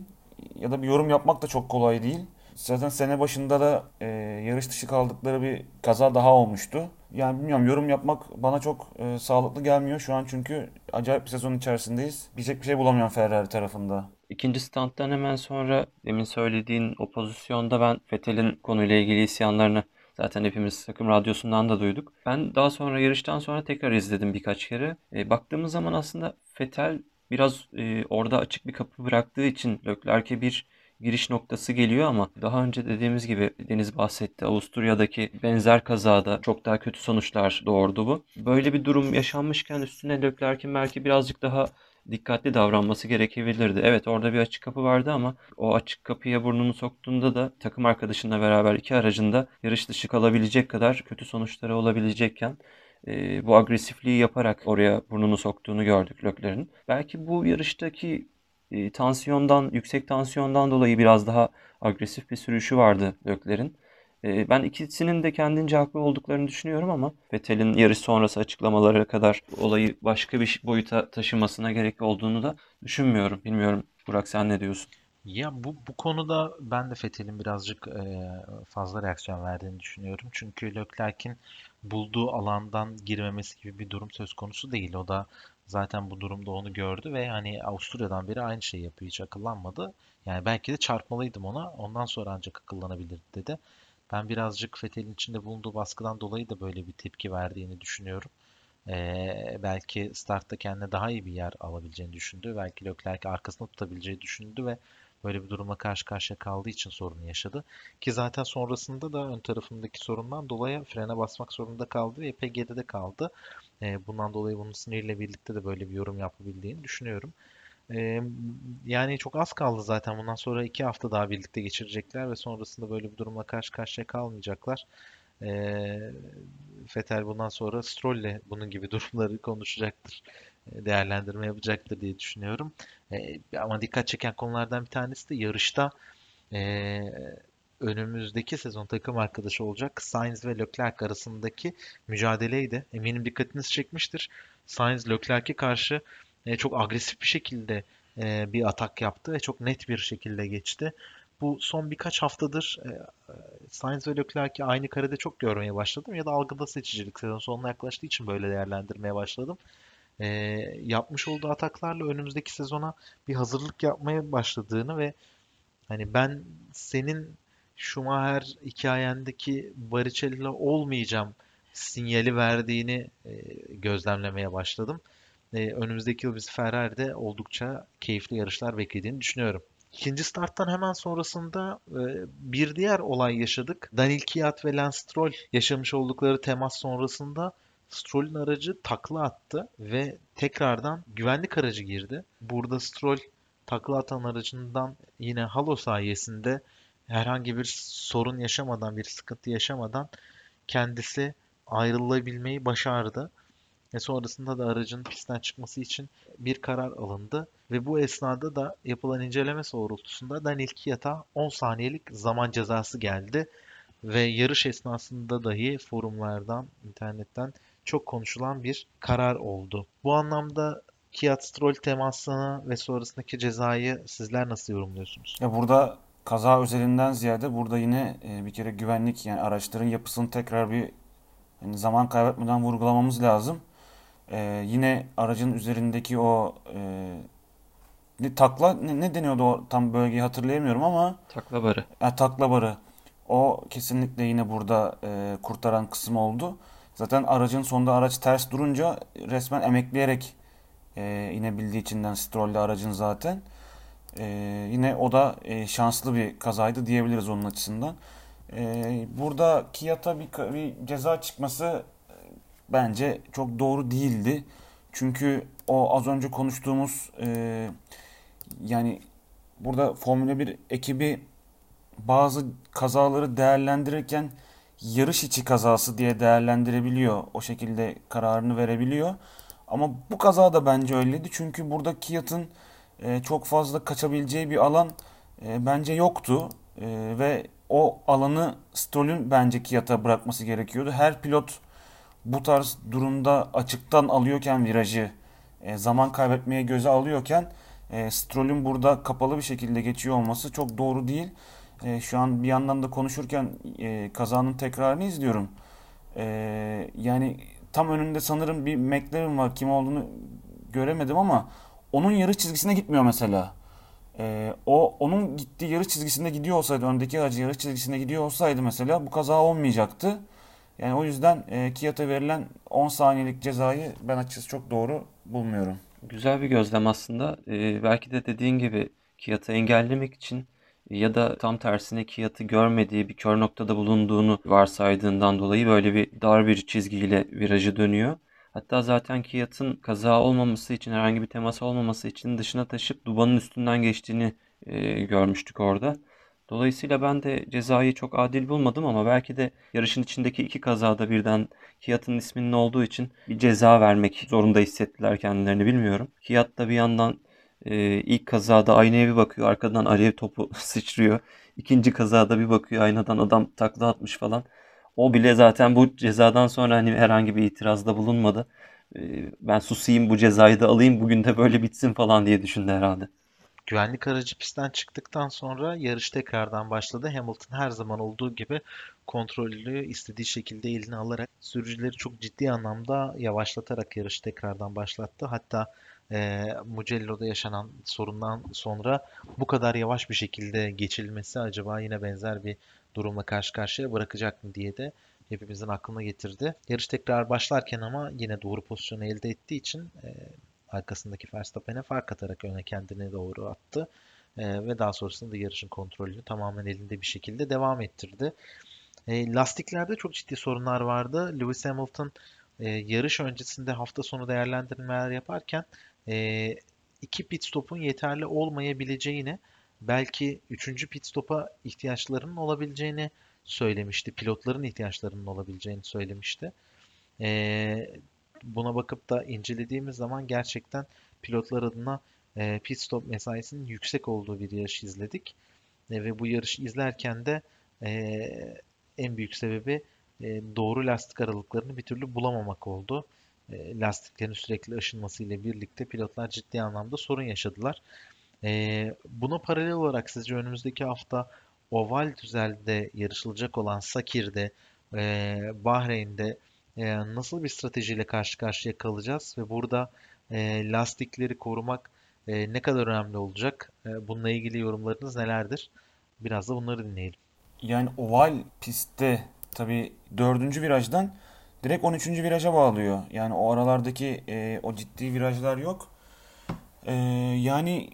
Speaker 4: Ya da bir yorum yapmak da çok kolay değil. Zaten sene başında da e, yarış dışı kaldıkları bir kaza daha olmuştu. Yani bilmiyorum yorum yapmak bana çok e, sağlıklı gelmiyor şu an çünkü acayip bir sezon içerisindeyiz. Diyecek bir şey bulamıyorum Ferrari tarafında.
Speaker 5: İkinci standtan hemen sonra demin söylediğin o pozisyonda ben Vettel'in konuyla ilgili isyanlarını zaten hepimiz takım radyosundan da duyduk. Ben daha sonra yarıştan sonra tekrar izledim birkaç kere. E, baktığımız zaman aslında Vettel biraz e, orada açık bir kapı bıraktığı için Leclerc'e bir giriş noktası geliyor ama daha önce dediğimiz gibi Deniz bahsetti. Avusturya'daki benzer kazada çok daha kötü sonuçlar doğurdu bu. Böyle bir durum yaşanmışken üstüne Leclerc'in belki birazcık daha dikkatli davranması gerekebilirdi. Evet orada bir açık kapı vardı ama o açık kapıya burnunu soktuğunda da takım arkadaşınla beraber iki aracında yarış dışı kalabilecek kadar kötü sonuçları olabilecekken e, bu agresifliği yaparak oraya burnunu soktuğunu gördük Leclerc'in. Belki bu yarıştaki e, tansiyondan, yüksek tansiyondan dolayı biraz daha agresif bir sürüşü vardı Leclerc'in. E, ben ikisinin de kendince haklı olduklarını düşünüyorum ama Vettel'in yarış sonrası açıklamalara kadar olayı başka bir boyuta taşımasına gerek olduğunu da düşünmüyorum. Bilmiyorum Burak sen ne diyorsun?
Speaker 3: Ya bu, bu konuda ben de Fethel'in birazcık e, fazla reaksiyon verdiğini düşünüyorum. Çünkü Leclerc'in bulduğu alandan girmemesi gibi bir durum söz konusu değil. O da zaten bu durumda onu gördü ve hani Avusturya'dan beri aynı şeyi yapıyor. Hiç akıllanmadı. Yani belki de çarpmalıydım ona. Ondan sonra ancak akıllanabilirdi dedi. Ben birazcık Fethel'in içinde bulunduğu baskıdan dolayı da böyle bir tepki verdiğini düşünüyorum. Ee, belki startta kendine daha iyi bir yer alabileceğini düşündü. Belki Leclerc arkasında tutabileceğini düşündü ve böyle bir durumla karşı karşıya kaldığı için sorunu yaşadı. Ki zaten sonrasında da ön tarafındaki sorundan dolayı frene basmak zorunda kaldı ve epey geride kaldı. E, bundan dolayı bunun siniriyle birlikte de böyle bir yorum yapabildiğini düşünüyorum. E, yani çok az kaldı zaten. Bundan sonra iki hafta daha birlikte geçirecekler ve sonrasında böyle bir durumla karşı karşıya kalmayacaklar. E, Fetel bundan sonra Stroll'le bunun gibi durumları konuşacaktır. E, değerlendirme yapacaktır diye düşünüyorum. E, ama dikkat çeken konulardan bir tanesi de yarışta e, önümüzdeki sezon takım arkadaşı olacak Sainz ve Leclerc arasındaki mücadeleydi. Eminim dikkatinizi çekmiştir. Sainz Leclerc'e karşı çok agresif bir şekilde bir atak yaptı ve çok net bir şekilde geçti. Bu son birkaç haftadır Sainz ve Leclerc'i aynı karede çok görmeye başladım ya da algıda seçicilik sezon sonuna yaklaştığı için böyle değerlendirmeye başladım e, yapmış olduğu ataklarla önümüzdeki sezona bir hazırlık yapmaya başladığını ve hani ben senin Schumacher hikayendeki Barrichello olmayacağım sinyali verdiğini e, gözlemlemeye başladım. E, önümüzdeki yıl biz Ferrari'de oldukça keyifli yarışlar beklediğini düşünüyorum. İkinci starttan hemen sonrasında e, bir diğer olay yaşadık. Daniel Kiat ve Lance Stroll yaşamış oldukları temas sonrasında Stroll'ün aracı takla attı ve tekrardan güvenlik aracı girdi. Burada Stroll takla atan aracından yine halo sayesinde herhangi bir sorun yaşamadan, bir sıkıntı yaşamadan kendisi ayrılabilmeyi başardı. Ve sonrasında da aracın pistten çıkması için bir karar alındı. Ve bu esnada da yapılan inceleme doğrultusunda Daniel Kiat'a 10 saniyelik zaman cezası geldi. Ve yarış esnasında dahi forumlardan, internetten çok konuşulan bir karar oldu. Bu anlamda Kiat Stroll temasını ve sonrasındaki cezayı sizler nasıl yorumluyorsunuz?
Speaker 4: Ya burada kaza özelinden ziyade burada yine e, bir kere güvenlik yani araçların yapısını tekrar bir yani zaman kaybetmeden vurgulamamız lazım. E, yine aracın üzerindeki o e, ne, takla ne, ne deniyordu o tam bölgeyi hatırlayamıyorum ama
Speaker 5: Takla barı.
Speaker 4: e, takla barı o kesinlikle yine burada e, kurtaran kısım oldu. Zaten aracın sonunda araç ters durunca resmen emekleyerek e, inebildiği içinden Stroll'de aracın zaten. E, yine o da e, şanslı bir kazaydı diyebiliriz onun açısından. E, burada Kiat'a bir, bir ceza çıkması e, bence çok doğru değildi. Çünkü o az önce konuştuğumuz e, yani burada Formula 1 ekibi bazı kazaları değerlendirirken yarış içi kazası diye değerlendirebiliyor. O şekilde kararını verebiliyor. Ama bu kaza da bence öyleydi. Çünkü burada Kiat'ın e, çok fazla kaçabileceği bir alan e, bence yoktu. E, ve o alanı Stroll'ün bence Kiat'a bırakması gerekiyordu. Her pilot bu tarz durumda açıktan alıyorken virajı zaman kaybetmeye göze alıyorken e, Stroll'ün burada kapalı bir şekilde geçiyor olması çok doğru değil. Şu an bir yandan da konuşurken kazanın tekrarını izliyorum. Yani tam önünde sanırım bir McLaren var. Kim olduğunu göremedim ama onun yarış çizgisine gitmiyor mesela. E, o onun gittiği yarış çizgisinde gidiyor olsaydı, öndeki aracı yarış çizgisinde gidiyor olsaydı mesela bu kaza olmayacaktı. Yani o yüzden e, Kiat'a verilen 10 saniyelik cezayı ben açıkçası çok doğru bulmuyorum.
Speaker 5: Güzel bir gözlem aslında. Ee, belki de dediğin gibi Kiat'ı engellemek için ya da tam tersine Kiat'ı görmediği bir kör noktada bulunduğunu varsaydığından dolayı böyle bir dar bir çizgiyle virajı dönüyor. Hatta zaten Kiat'ın kaza olmaması için herhangi bir temas olmaması için dışına taşıp dubanın üstünden geçtiğini e, görmüştük orada. Dolayısıyla ben de cezayı çok adil bulmadım ama belki de yarışın içindeki iki kazada birden Kiat'ın isminin olduğu için bir ceza vermek zorunda hissettiler kendilerini bilmiyorum. Kiat da bir yandan e, ilk kazada aynaya bir bakıyor arkadan alev topu sıçrıyor. İkinci kazada bir bakıyor aynadan adam takla atmış falan. O bile zaten bu cezadan sonra hani herhangi bir itirazda bulunmadı. E, ben susayım bu cezayı da alayım bugün de böyle bitsin falan diye düşündü herhalde.
Speaker 3: Güvenlik aracı pistten çıktıktan sonra yarış tekrardan başladı. Hamilton her zaman olduğu gibi kontrolü istediği şekilde eline alarak sürücüleri çok ciddi anlamda yavaşlatarak yarışı tekrardan başlattı. Hatta e, Mugello'da yaşanan sorundan sonra bu kadar yavaş bir şekilde geçilmesi acaba yine benzer bir durumla karşı karşıya bırakacak mı diye de hepimizin aklına getirdi. Yarış tekrar başlarken ama yine doğru pozisyonu elde ettiği için e, arkasındaki Verstappen'e fark atarak öne kendine doğru attı. E, ve daha sonrasında da yarışın kontrolünü tamamen elinde bir şekilde devam ettirdi. E, lastiklerde çok ciddi sorunlar vardı. Lewis Hamilton e, yarış öncesinde hafta sonu değerlendirmeler yaparken e, iki pit stopun yeterli olmayabileceğini belki üçüncü pit stopa ihtiyaçlarının olabileceğini söylemişti. Pilotların ihtiyaçlarının olabileceğini söylemişti. E, buna bakıp da incelediğimiz zaman gerçekten pilotlar adına e, pit stop mesaisinin yüksek olduğu bir yarış izledik. E, ve bu yarışı izlerken de e, en büyük sebebi e, doğru lastik aralıklarını bir türlü bulamamak oldu. E, lastiklerin sürekli aşınmasıyla birlikte pilotlar ciddi anlamda sorun yaşadılar. E, buna paralel olarak sizce önümüzdeki hafta oval düzelde yarışılacak olan Sakir'de, e, Bahreyn'de e, nasıl bir stratejiyle karşı karşıya kalacağız ve burada e, lastikleri korumak e, ne kadar önemli olacak? E, bununla ilgili yorumlarınız nelerdir? Biraz da bunları dinleyelim.
Speaker 4: Yani oval pistte tabii dördüncü virajdan direkt 13. viraja bağlıyor. Yani o aralardaki e, o ciddi virajlar yok. E, yani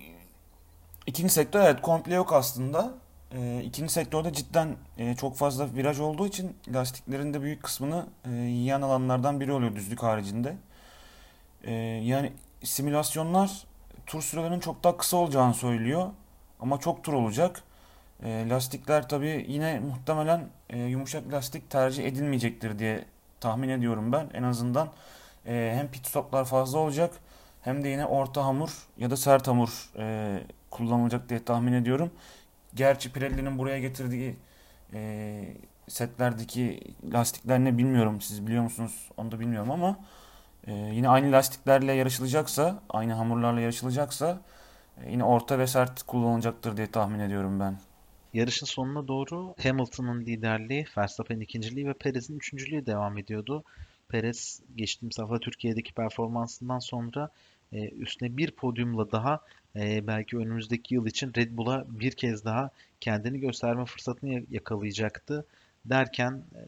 Speaker 4: ikinci sektör evet komple yok aslında. E, ikinci sektörde cidden e, çok fazla viraj olduğu için lastiklerin de büyük kısmını e, yiyen alanlardan biri oluyor düzlük haricinde. E, yani simülasyonlar tur sürelerinin çok daha kısa olacağını söylüyor. Ama çok tur olacak. E, lastikler tabii yine muhtemelen e, yumuşak lastik tercih edilmeyecektir diye tahmin ediyorum ben. En azından e, hem pit stoplar fazla olacak hem de yine orta hamur ya da sert hamur e, kullanılacak diye tahmin ediyorum. Gerçi Pirelli'nin buraya getirdiği e, setlerdeki lastikler ne bilmiyorum. Siz biliyor musunuz? Onu da bilmiyorum ama e, yine aynı lastiklerle yarışılacaksa, aynı hamurlarla yarışılacaksa e, yine orta ve sert kullanılacaktır diye tahmin ediyorum ben.
Speaker 3: Yarışın sonuna doğru Hamilton'ın liderliği, Verstappen'in ikinciliği ve Perez'in üçüncülüğü devam ediyordu. Perez geçtiğimiz hafta Türkiye'deki performansından sonra e, üstüne bir podyumla daha e, belki önümüzdeki yıl için Red Bull'a bir kez daha kendini gösterme fırsatını yakalayacaktı. Derken e,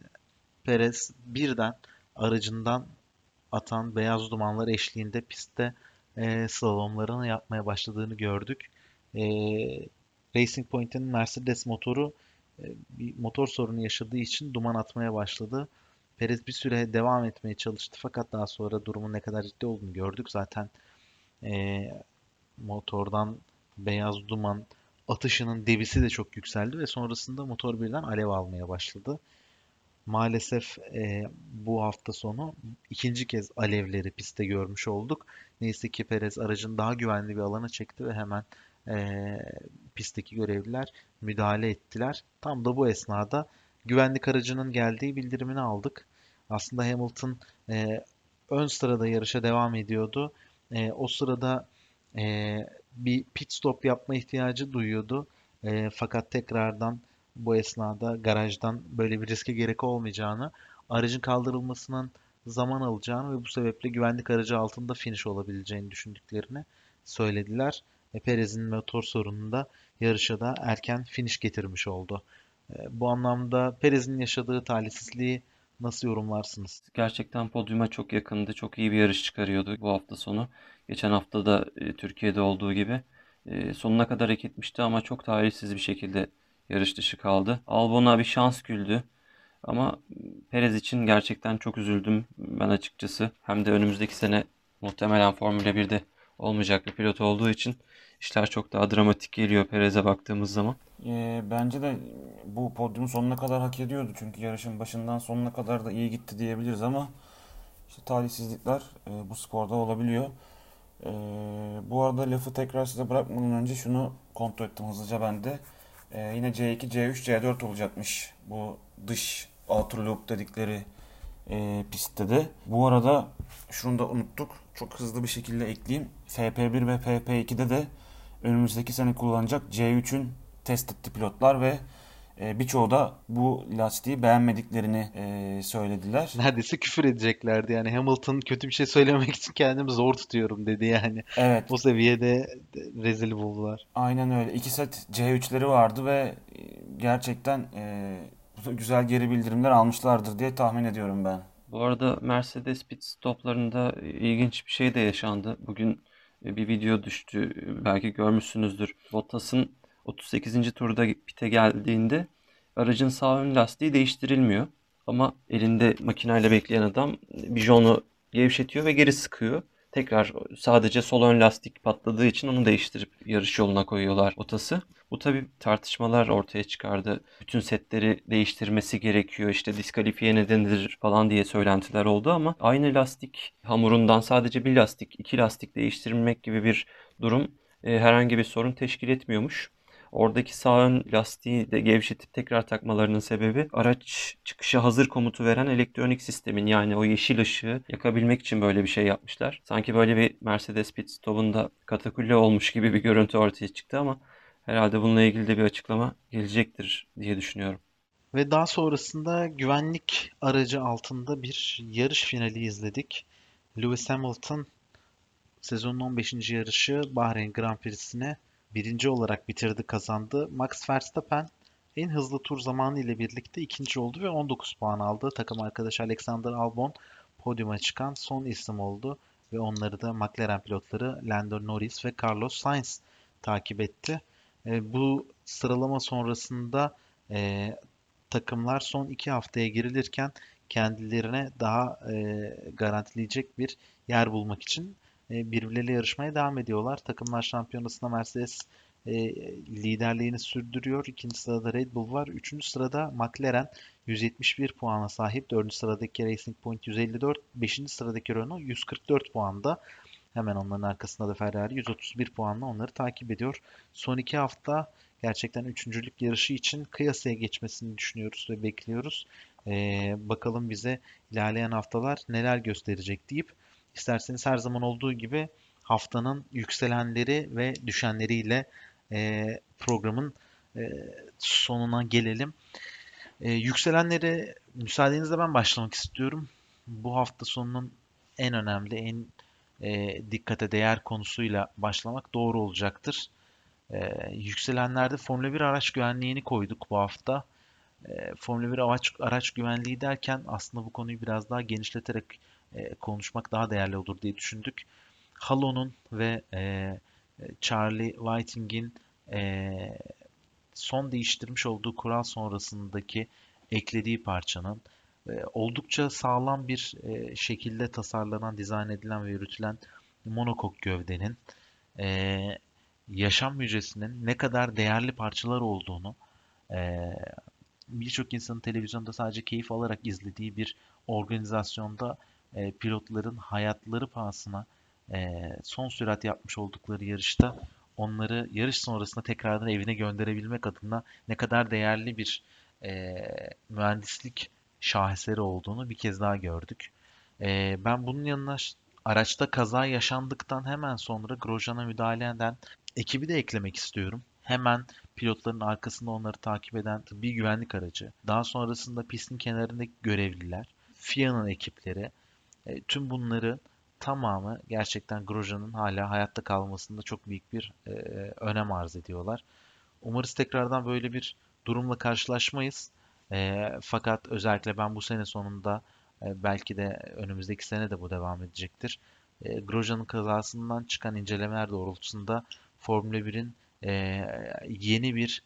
Speaker 3: Perez birden aracından atan beyaz dumanlar eşliğinde pistte e, slalomlarını yapmaya başladığını gördük. Racing Point'in Mercedes motoru bir motor sorunu yaşadığı için duman atmaya başladı. Perez bir süre devam etmeye çalıştı fakat daha sonra durumun ne kadar ciddi olduğunu gördük. Zaten e, motordan beyaz duman atışının debisi de çok yükseldi ve sonrasında motor birden alev almaya başladı. Maalesef e, bu hafta sonu ikinci kez alevleri pistte görmüş olduk. Neyse ki Perez aracın daha güvenli bir alana çekti ve hemen e, pistteki görevliler müdahale ettiler. Tam da bu esnada güvenlik aracının geldiği bildirimini aldık. Aslında Hamilton e, ön sırada yarışa devam ediyordu. E, o sırada e, bir pit stop yapma ihtiyacı duyuyordu. E, fakat tekrardan bu esnada garajdan böyle bir riske gerek olmayacağını, aracın kaldırılmasının zaman alacağını ve bu sebeple güvenlik aracı altında finish olabileceğini düşündüklerini söylediler. E, Perez'in motor sorununda yarışa da erken finish getirmiş oldu. E, bu anlamda Perez'in yaşadığı talihsizliği nasıl yorumlarsınız?
Speaker 5: Gerçekten podyuma çok yakındı. Çok iyi bir yarış çıkarıyordu bu hafta sonu. Geçen hafta da e, Türkiye'de olduğu gibi e, sonuna kadar hak etmişti ama çok talihsiz bir şekilde yarış dışı kaldı. Albon'a bir şans güldü. Ama Perez için gerçekten çok üzüldüm ben açıkçası. Hem de önümüzdeki sene muhtemelen Formula 1'de olmayacak bir pilot olduğu için işler çok daha dramatik geliyor Perez'e baktığımız zaman.
Speaker 4: E, bence de bu podyumun sonuna kadar hak ediyordu. Çünkü yarışın başından sonuna kadar da iyi gitti diyebiliriz ama işte talihsizlikler e, bu sporda olabiliyor. E, bu arada lafı tekrar size bırakmadan önce şunu kontrol ettim hızlıca ben de. E, yine C2, C3, C4 olacakmış bu dış outer loop dedikleri e, pistte de. Bu arada şunu da unuttuk. Çok hızlı bir şekilde ekleyeyim. FP1 ve FP2'de de önümüzdeki sene kullanacak C3'ün test etti pilotlar ve e, birçoğu da bu lastiği beğenmediklerini e, söylediler.
Speaker 3: Neredeyse küfür edeceklerdi yani Hamilton kötü bir şey söylemek için kendimi zor tutuyorum dedi yani.
Speaker 4: Evet.
Speaker 3: O seviyede rezil buldular.
Speaker 4: Aynen öyle. İki set C3'leri vardı ve e, gerçekten güzel geri bildirimler almışlardır diye tahmin ediyorum ben.
Speaker 5: Bu arada Mercedes pit stoplarında ilginç bir şey de yaşandı. Bugün bir video düştü. Belki görmüşsünüzdür. Bottas'ın 38. turda pite geldiğinde aracın sağ ön lastiği değiştirilmiyor. Ama elinde makinayla bekleyen adam bijonu gevşetiyor ve geri sıkıyor. Tekrar sadece sol ön lastik patladığı için onu değiştirip yarış yoluna koyuyorlar otası. Bu tabi tartışmalar ortaya çıkardı. Bütün setleri değiştirmesi gerekiyor. İşte diskalifiye nedenidir falan diye söylentiler oldu ama aynı lastik hamurundan sadece bir lastik, iki lastik değiştirmek gibi bir durum e, herhangi bir sorun teşkil etmiyormuş. Oradaki sağ ön lastiği de gevşetip tekrar takmalarının sebebi araç çıkışa hazır komutu veren elektronik sistemin yani o yeşil ışığı yakabilmek için böyle bir şey yapmışlar. Sanki böyle bir Mercedes pit stopunda katakulle olmuş gibi bir görüntü ortaya çıktı ama herhalde bununla ilgili de bir açıklama gelecektir diye düşünüyorum.
Speaker 3: Ve daha sonrasında güvenlik aracı altında bir yarış finali izledik. Lewis Hamilton sezonun 15. yarışı Bahreyn Grand Prix'sine birinci olarak bitirdi kazandı. Max Verstappen en hızlı tur zamanı ile birlikte ikinci oldu ve 19 puan aldı. Takım arkadaşı Alexander Albon podyuma çıkan son isim oldu ve onları da McLaren pilotları Lando Norris ve Carlos Sainz takip etti. E, bu sıralama sonrasında e, takımlar son iki haftaya girilirken kendilerine daha e, garantileyecek bir yer bulmak için birbirleriyle yarışmaya devam ediyorlar. Takımlar Şampiyonası'nda Mercedes e, liderliğini sürdürüyor. İkinci sırada Red Bull var. Üçüncü sırada McLaren 171 puana sahip. Dördüncü sıradaki Racing Point 154. Beşinci sıradaki Renault 144 puanda. Hemen onların arkasında da Ferrari 131 puanla onları takip ediyor. Son iki hafta gerçekten üçüncülük yarışı için kıyasaya geçmesini düşünüyoruz ve bekliyoruz. Ee, bakalım bize ilerleyen haftalar neler gösterecek deyip isterseniz her zaman olduğu gibi haftanın yükselenleri ve düşenleriyle e, programın e, sonuna gelelim. E, yükselenleri müsaadenizle ben başlamak istiyorum. Bu hafta sonunun en önemli, en e, dikkate değer konusuyla başlamak doğru olacaktır. E, yükselenlerde Formula 1 araç güvenliğini koyduk bu hafta. E, Formula 1 araç, araç güvenliği derken aslında bu konuyu biraz daha genişleterek e, konuşmak daha değerli olur diye düşündük. Halo'nun ve e, Charlie Whiting'in e, son değiştirmiş olduğu kural sonrasındaki eklediği parçanın e, oldukça sağlam bir e, şekilde tasarlanan, dizayn edilen ve yürütülen monokok gövdenin e, yaşam müjdesinin ne kadar değerli parçalar olduğunu e, birçok insanın televizyonda sadece keyif alarak izlediği bir organizasyonda e, pilotların hayatları pahasına e, son sürat yapmış oldukları yarışta onları yarış sonrasında tekrardan evine gönderebilmek adına ne kadar değerli bir e, mühendislik şaheseri olduğunu bir kez daha gördük. E, ben bunun yanına araçta kaza yaşandıktan hemen sonra Grosjean'a müdahale eden ekibi de eklemek istiyorum. Hemen pilotların arkasında onları takip eden bir güvenlik aracı, daha sonrasında pistin kenarındaki görevliler, FIA'nın ekipleri, e, tüm bunları tamamı gerçekten Grosjean'ın hala hayatta kalmasında çok büyük bir e, önem arz ediyorlar. Umarız tekrardan böyle bir durumla karşılaşmayız. E, fakat özellikle ben bu sene sonunda e, belki de önümüzdeki sene de bu devam edecektir. E, Grosjean'ın kazasından çıkan incelemeler doğrultusunda Formula 1'in e, yeni bir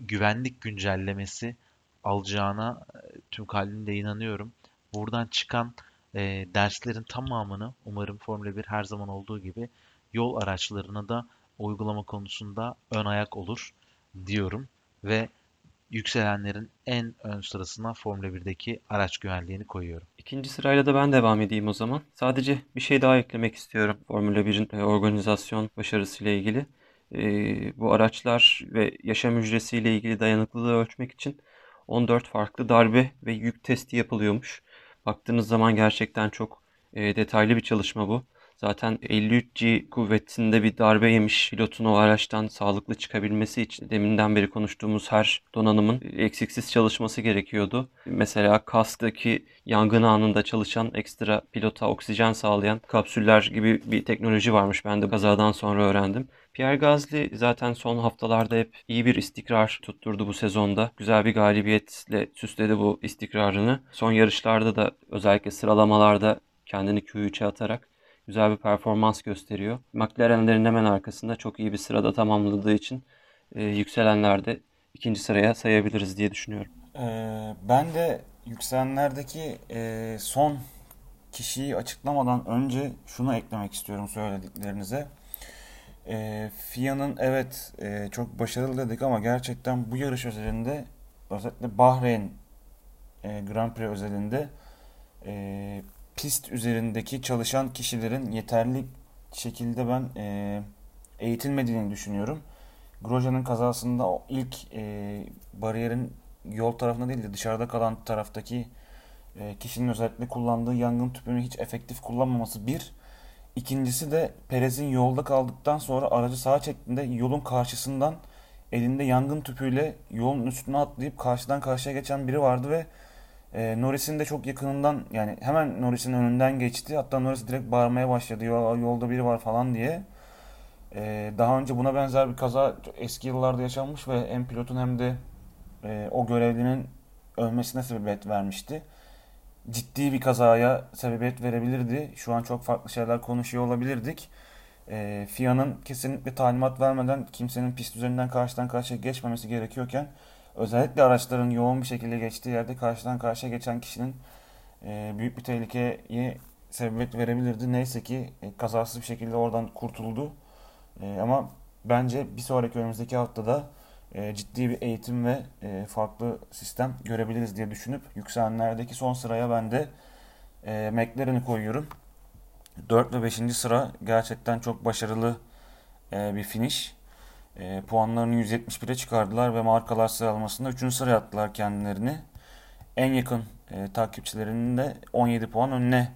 Speaker 3: güvenlik güncellemesi alacağına e, tüm kalbimle inanıyorum. Buradan çıkan e, derslerin tamamını umarım Formula 1 her zaman olduğu gibi yol araçlarına da uygulama konusunda ön ayak olur diyorum ve yükselenlerin en ön sırasına Formula 1'deki araç güvenliğini koyuyorum.
Speaker 5: İkinci sırayla da ben devam edeyim o zaman. Sadece bir şey daha eklemek istiyorum Formula 1'in e, organizasyon başarısıyla ilgili. E, bu araçlar ve yaşam hücresiyle ilgili dayanıklılığı ölçmek için 14 farklı darbe ve yük testi yapılıyormuş. Baktığınız zaman gerçekten çok e, detaylı bir çalışma bu. Zaten 53G kuvvetinde bir darbe yemiş pilotun o araçtan sağlıklı çıkabilmesi için deminden beri konuştuğumuz her donanımın eksiksiz çalışması gerekiyordu. Mesela kasktaki yangın anında çalışan ekstra pilota oksijen sağlayan kapsüller gibi bir teknoloji varmış. Ben de kazadan sonra öğrendim. Pierre Gasly zaten son haftalarda hep iyi bir istikrar tutturdu bu sezonda. Güzel bir galibiyetle süsledi bu istikrarını. Son yarışlarda da özellikle sıralamalarda kendini Q3'e atarak güzel bir performans gösteriyor. McLaren'lerin hemen arkasında çok iyi bir sırada tamamladığı için e, yükselenlerde ikinci sıraya sayabiliriz diye düşünüyorum.
Speaker 4: Ee, ben de yükselenlerdeki e, son kişiyi açıklamadan önce şunu eklemek istiyorum söylediklerinize. E, FIA'nın evet e, çok başarılı dedik ama gerçekten bu yarış özelinde özellikle Bahreyn e, Grand Prix özelinde e, pist üzerindeki çalışan kişilerin yeterli şekilde ben e, eğitilmediğini düşünüyorum. Grosjean'ın kazasında o ilk e, bariyerin yol tarafında değil de dışarıda kalan taraftaki e, kişinin özellikle kullandığı yangın tüpünü hiç efektif kullanmaması bir. İkincisi de Perez'in yolda kaldıktan sonra aracı sağa çektiğinde yolun karşısından elinde yangın tüpüyle yolun üstüne atlayıp karşıdan karşıya geçen biri vardı ve e, Norris'in de çok yakınından yani hemen Norris'in önünden geçti. Hatta Norris direkt bağırmaya başladı. Yolda biri var falan diye. E, daha önce buna benzer bir kaza eski yıllarda yaşanmış ve hem pilotun hem de e, o görevlinin ölmesine sebebiyet vermişti. Ciddi bir kazaya sebebiyet verebilirdi. Şu an çok farklı şeyler konuşuyor olabilirdik. E, FIA'nın kesinlikle talimat vermeden kimsenin pist üzerinden karşıdan karşıya geçmemesi gerekiyorken özellikle araçların yoğun bir şekilde geçtiği yerde karşıdan karşıya geçen kişinin e, büyük bir tehlikeye sebebiyet verebilirdi. Neyse ki e, kazasız bir şekilde oradan kurtuldu. E, ama bence bir sonraki önümüzdeki haftada e, ciddi bir eğitim ve e, farklı sistem görebiliriz diye düşünüp yükselenlerdeki son sıraya ben de e, McLaren'i koyuyorum. 4 ve 5. sıra gerçekten çok başarılı bir finish. E, puanlarını 171'e çıkardılar ve markalar sıralamasında 3. sıraya attılar kendilerini. En yakın e, takipçilerinin de 17 puan önüne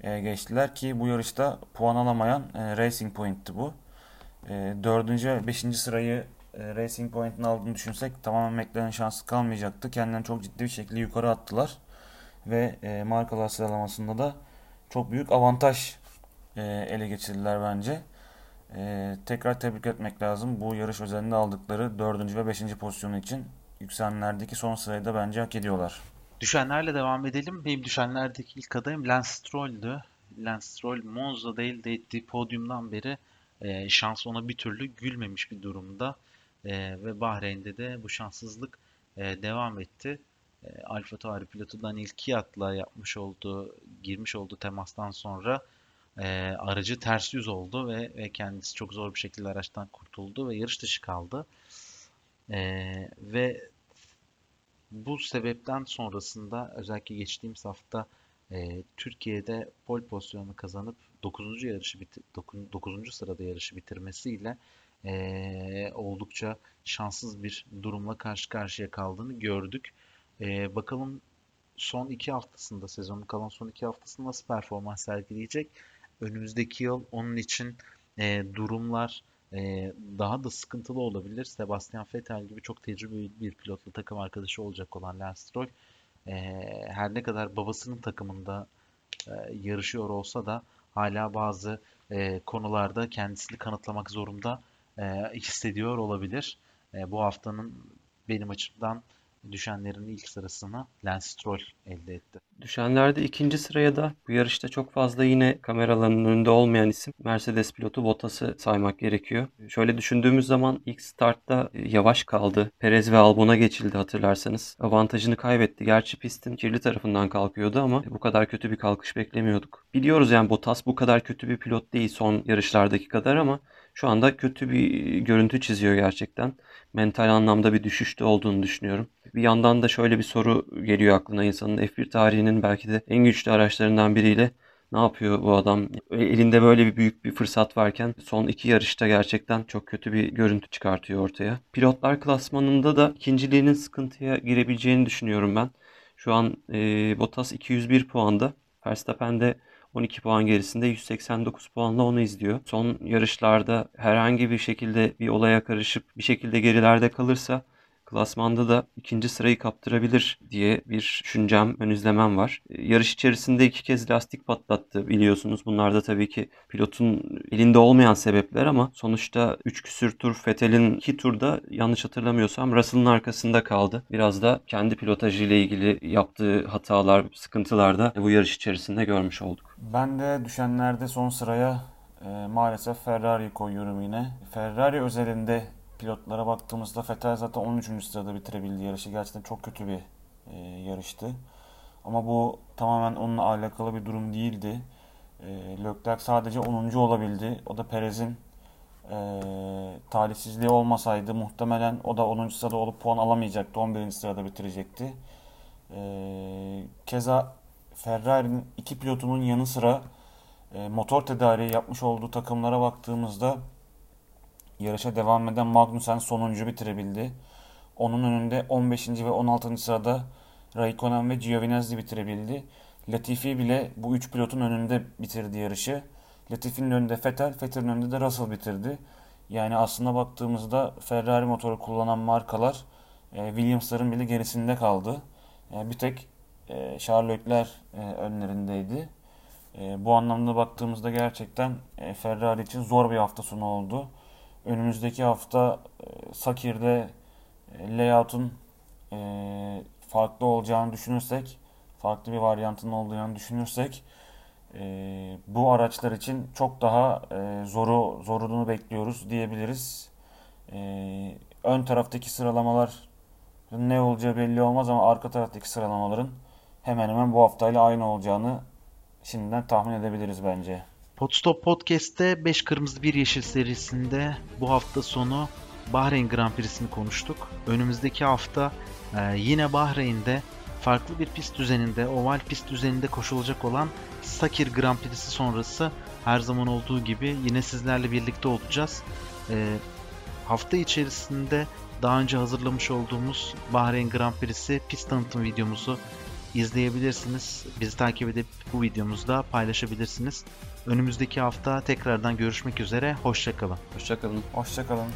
Speaker 4: e, geçtiler ki bu yarışta puan alamayan e, Racing Point'ti bu. E, 4. ve 5. sırayı e, Racing Point'in aldığını düşünsek tamamen McLaren şansı kalmayacaktı. Kendilerini çok ciddi bir şekilde yukarı attılar. Ve e, markalar sıralamasında da çok büyük avantaj e, ele geçirdiler bence. E, tekrar tebrik etmek lazım. Bu yarış özelinde aldıkları 4. ve 5. pozisyonu için yükselenlerdeki son sırayı da bence hak ediyorlar.
Speaker 3: Düşenlerle devam edelim. Benim düşenlerdeki ilk adayım Lance Stroll'dü. Lance Stroll Monza'da elde ettiği podyumdan beri e, şans ona bir türlü gülmemiş bir durumda. E, ve Bahreyn'de de bu şanssızlık e, devam etti. E, Alfa Tauri pilotu Daniel Kvyat'la yapmış olduğu, girmiş olduğu temastan sonra e, aracı ters yüz oldu ve, ve kendisi çok zor bir şekilde araçtan kurtuldu ve yarış dışı kaldı. E, ve bu sebepten sonrasında özellikle geçtiğimiz hafta e, Türkiye'de pol pozisyonu kazanıp 9. yarışı bitir 9. sırada yarışı bitirmesiyle e, oldukça şanssız bir durumla karşı karşıya kaldığını gördük. E, bakalım son iki haftasında, sezonun kalan son iki haftasında nasıl performans sergileyecek? Önümüzdeki yıl onun için e, durumlar e, daha da sıkıntılı olabilir. Sebastian Vettel gibi çok tecrübeli bir pilotla takım arkadaşı olacak olan Lance Stroll e, her ne kadar babasının takımında e, yarışıyor olsa da hala bazı e, konularda kendisini kanıtlamak zorunda e, hissediyor olabilir. E, bu haftanın benim açımdan düşenlerin ilk sırasını Lance Stroll elde etti.
Speaker 5: Düşenlerde ikinci sıraya da bu yarışta çok fazla yine kameraların önünde olmayan isim Mercedes pilotu Bottas'ı saymak gerekiyor. Şöyle düşündüğümüz zaman ilk startta yavaş kaldı. Perez ve Albon'a geçildi hatırlarsanız. Avantajını kaybetti. Gerçi pistin kirli tarafından kalkıyordu ama bu kadar kötü bir kalkış beklemiyorduk. Biliyoruz yani Bottas bu kadar kötü bir pilot değil son yarışlardaki kadar ama şu anda kötü bir görüntü çiziyor gerçekten. Mental anlamda bir düşüşte olduğunu düşünüyorum. Bir yandan da şöyle bir soru geliyor aklına insanın F1 tarihinin belki de en güçlü araçlarından biriyle ne yapıyor bu adam? Elinde böyle bir büyük bir fırsat varken son iki yarışta gerçekten çok kötü bir görüntü çıkartıyor ortaya. Pilotlar klasmanında da ikinciliğinin sıkıntıya girebileceğini düşünüyorum ben. Şu an e, Bottas 201 puanda. Verstappen de 12 puan gerisinde 189 puanla onu izliyor. Son yarışlarda herhangi bir şekilde bir olaya karışıp bir şekilde gerilerde kalırsa klasmanda da ikinci sırayı kaptırabilir diye bir düşüncem, ön izlemem var. E, yarış içerisinde iki kez lastik patlattı biliyorsunuz. Bunlar da tabii ki pilotun elinde olmayan sebepler ama sonuçta 3 küsür tur Fethel'in 2 turda yanlış hatırlamıyorsam Russell'ın arkasında kaldı. Biraz da kendi pilotajı ile ilgili yaptığı hatalar, sıkıntılar da bu yarış içerisinde görmüş olduk.
Speaker 4: Ben de düşenlerde son sıraya e, maalesef Ferrari koyuyorum yine. Ferrari özelinde pilotlara baktığımızda Vettel zaten 13. sırada bitirebildi yarışı. Gerçekten çok kötü bir e, yarıştı. Ama bu tamamen onunla alakalı bir durum değildi. E, Leclerc sadece 10. olabildi. O da Perez'in e, talihsizliği olmasaydı muhtemelen o da 10. sırada olup puan alamayacaktı. 11. sırada bitirecekti. E, keza Ferrari'nin iki pilotunun yanı sıra e, motor tedariği yapmış olduğu takımlara baktığımızda Yarışa devam eden Magnussen sonuncu bitirebildi. Onun önünde 15. ve 16. sırada Raikkonen ve Giovinazzi bitirebildi. Latifi bile bu üç pilotun önünde bitirdi yarışı. Latifi'nin önünde Vettel, Vettel'in önünde de Russell bitirdi. Yani aslında baktığımızda Ferrari motoru kullanan markalar e, Williams'ların bile gerisinde kaldı. E, bir tek e, Charles Leclerc önlerindeydi. Bu anlamda baktığımızda gerçekten Ferrari için zor bir hafta sonu oldu önümüzdeki hafta e, Sakir'de e, layout'un e, farklı olacağını düşünürsek, farklı bir varyantının olduğunu düşünürsek bu araçlar için çok daha zoru zorunu bekliyoruz diyebiliriz. Ön taraftaki sıralamalar ne olacağı belli olmaz ama arka taraftaki sıralamaların hemen hemen bu haftayla aynı olacağını şimdiden tahmin edebiliriz bence.
Speaker 3: Podstop Podcast'te 5 Kırmızı 1 Yeşil serisinde bu hafta sonu Bahreyn Grand Prix'sini konuştuk. Önümüzdeki hafta e, yine Bahreyn'de farklı bir pist düzeninde, oval pist düzeninde koşulacak olan Sakir Grand Prix'si sonrası her zaman olduğu gibi yine sizlerle birlikte olacağız. E, hafta içerisinde daha önce hazırlamış olduğumuz Bahreyn Grand Prix'si pist tanıtım videomuzu izleyebilirsiniz. Bizi takip edip bu videomuzda paylaşabilirsiniz. Önümüzdeki hafta tekrardan görüşmek üzere. Hoşçakalın.
Speaker 5: Hoşçakalın.
Speaker 4: Hoşçakalın.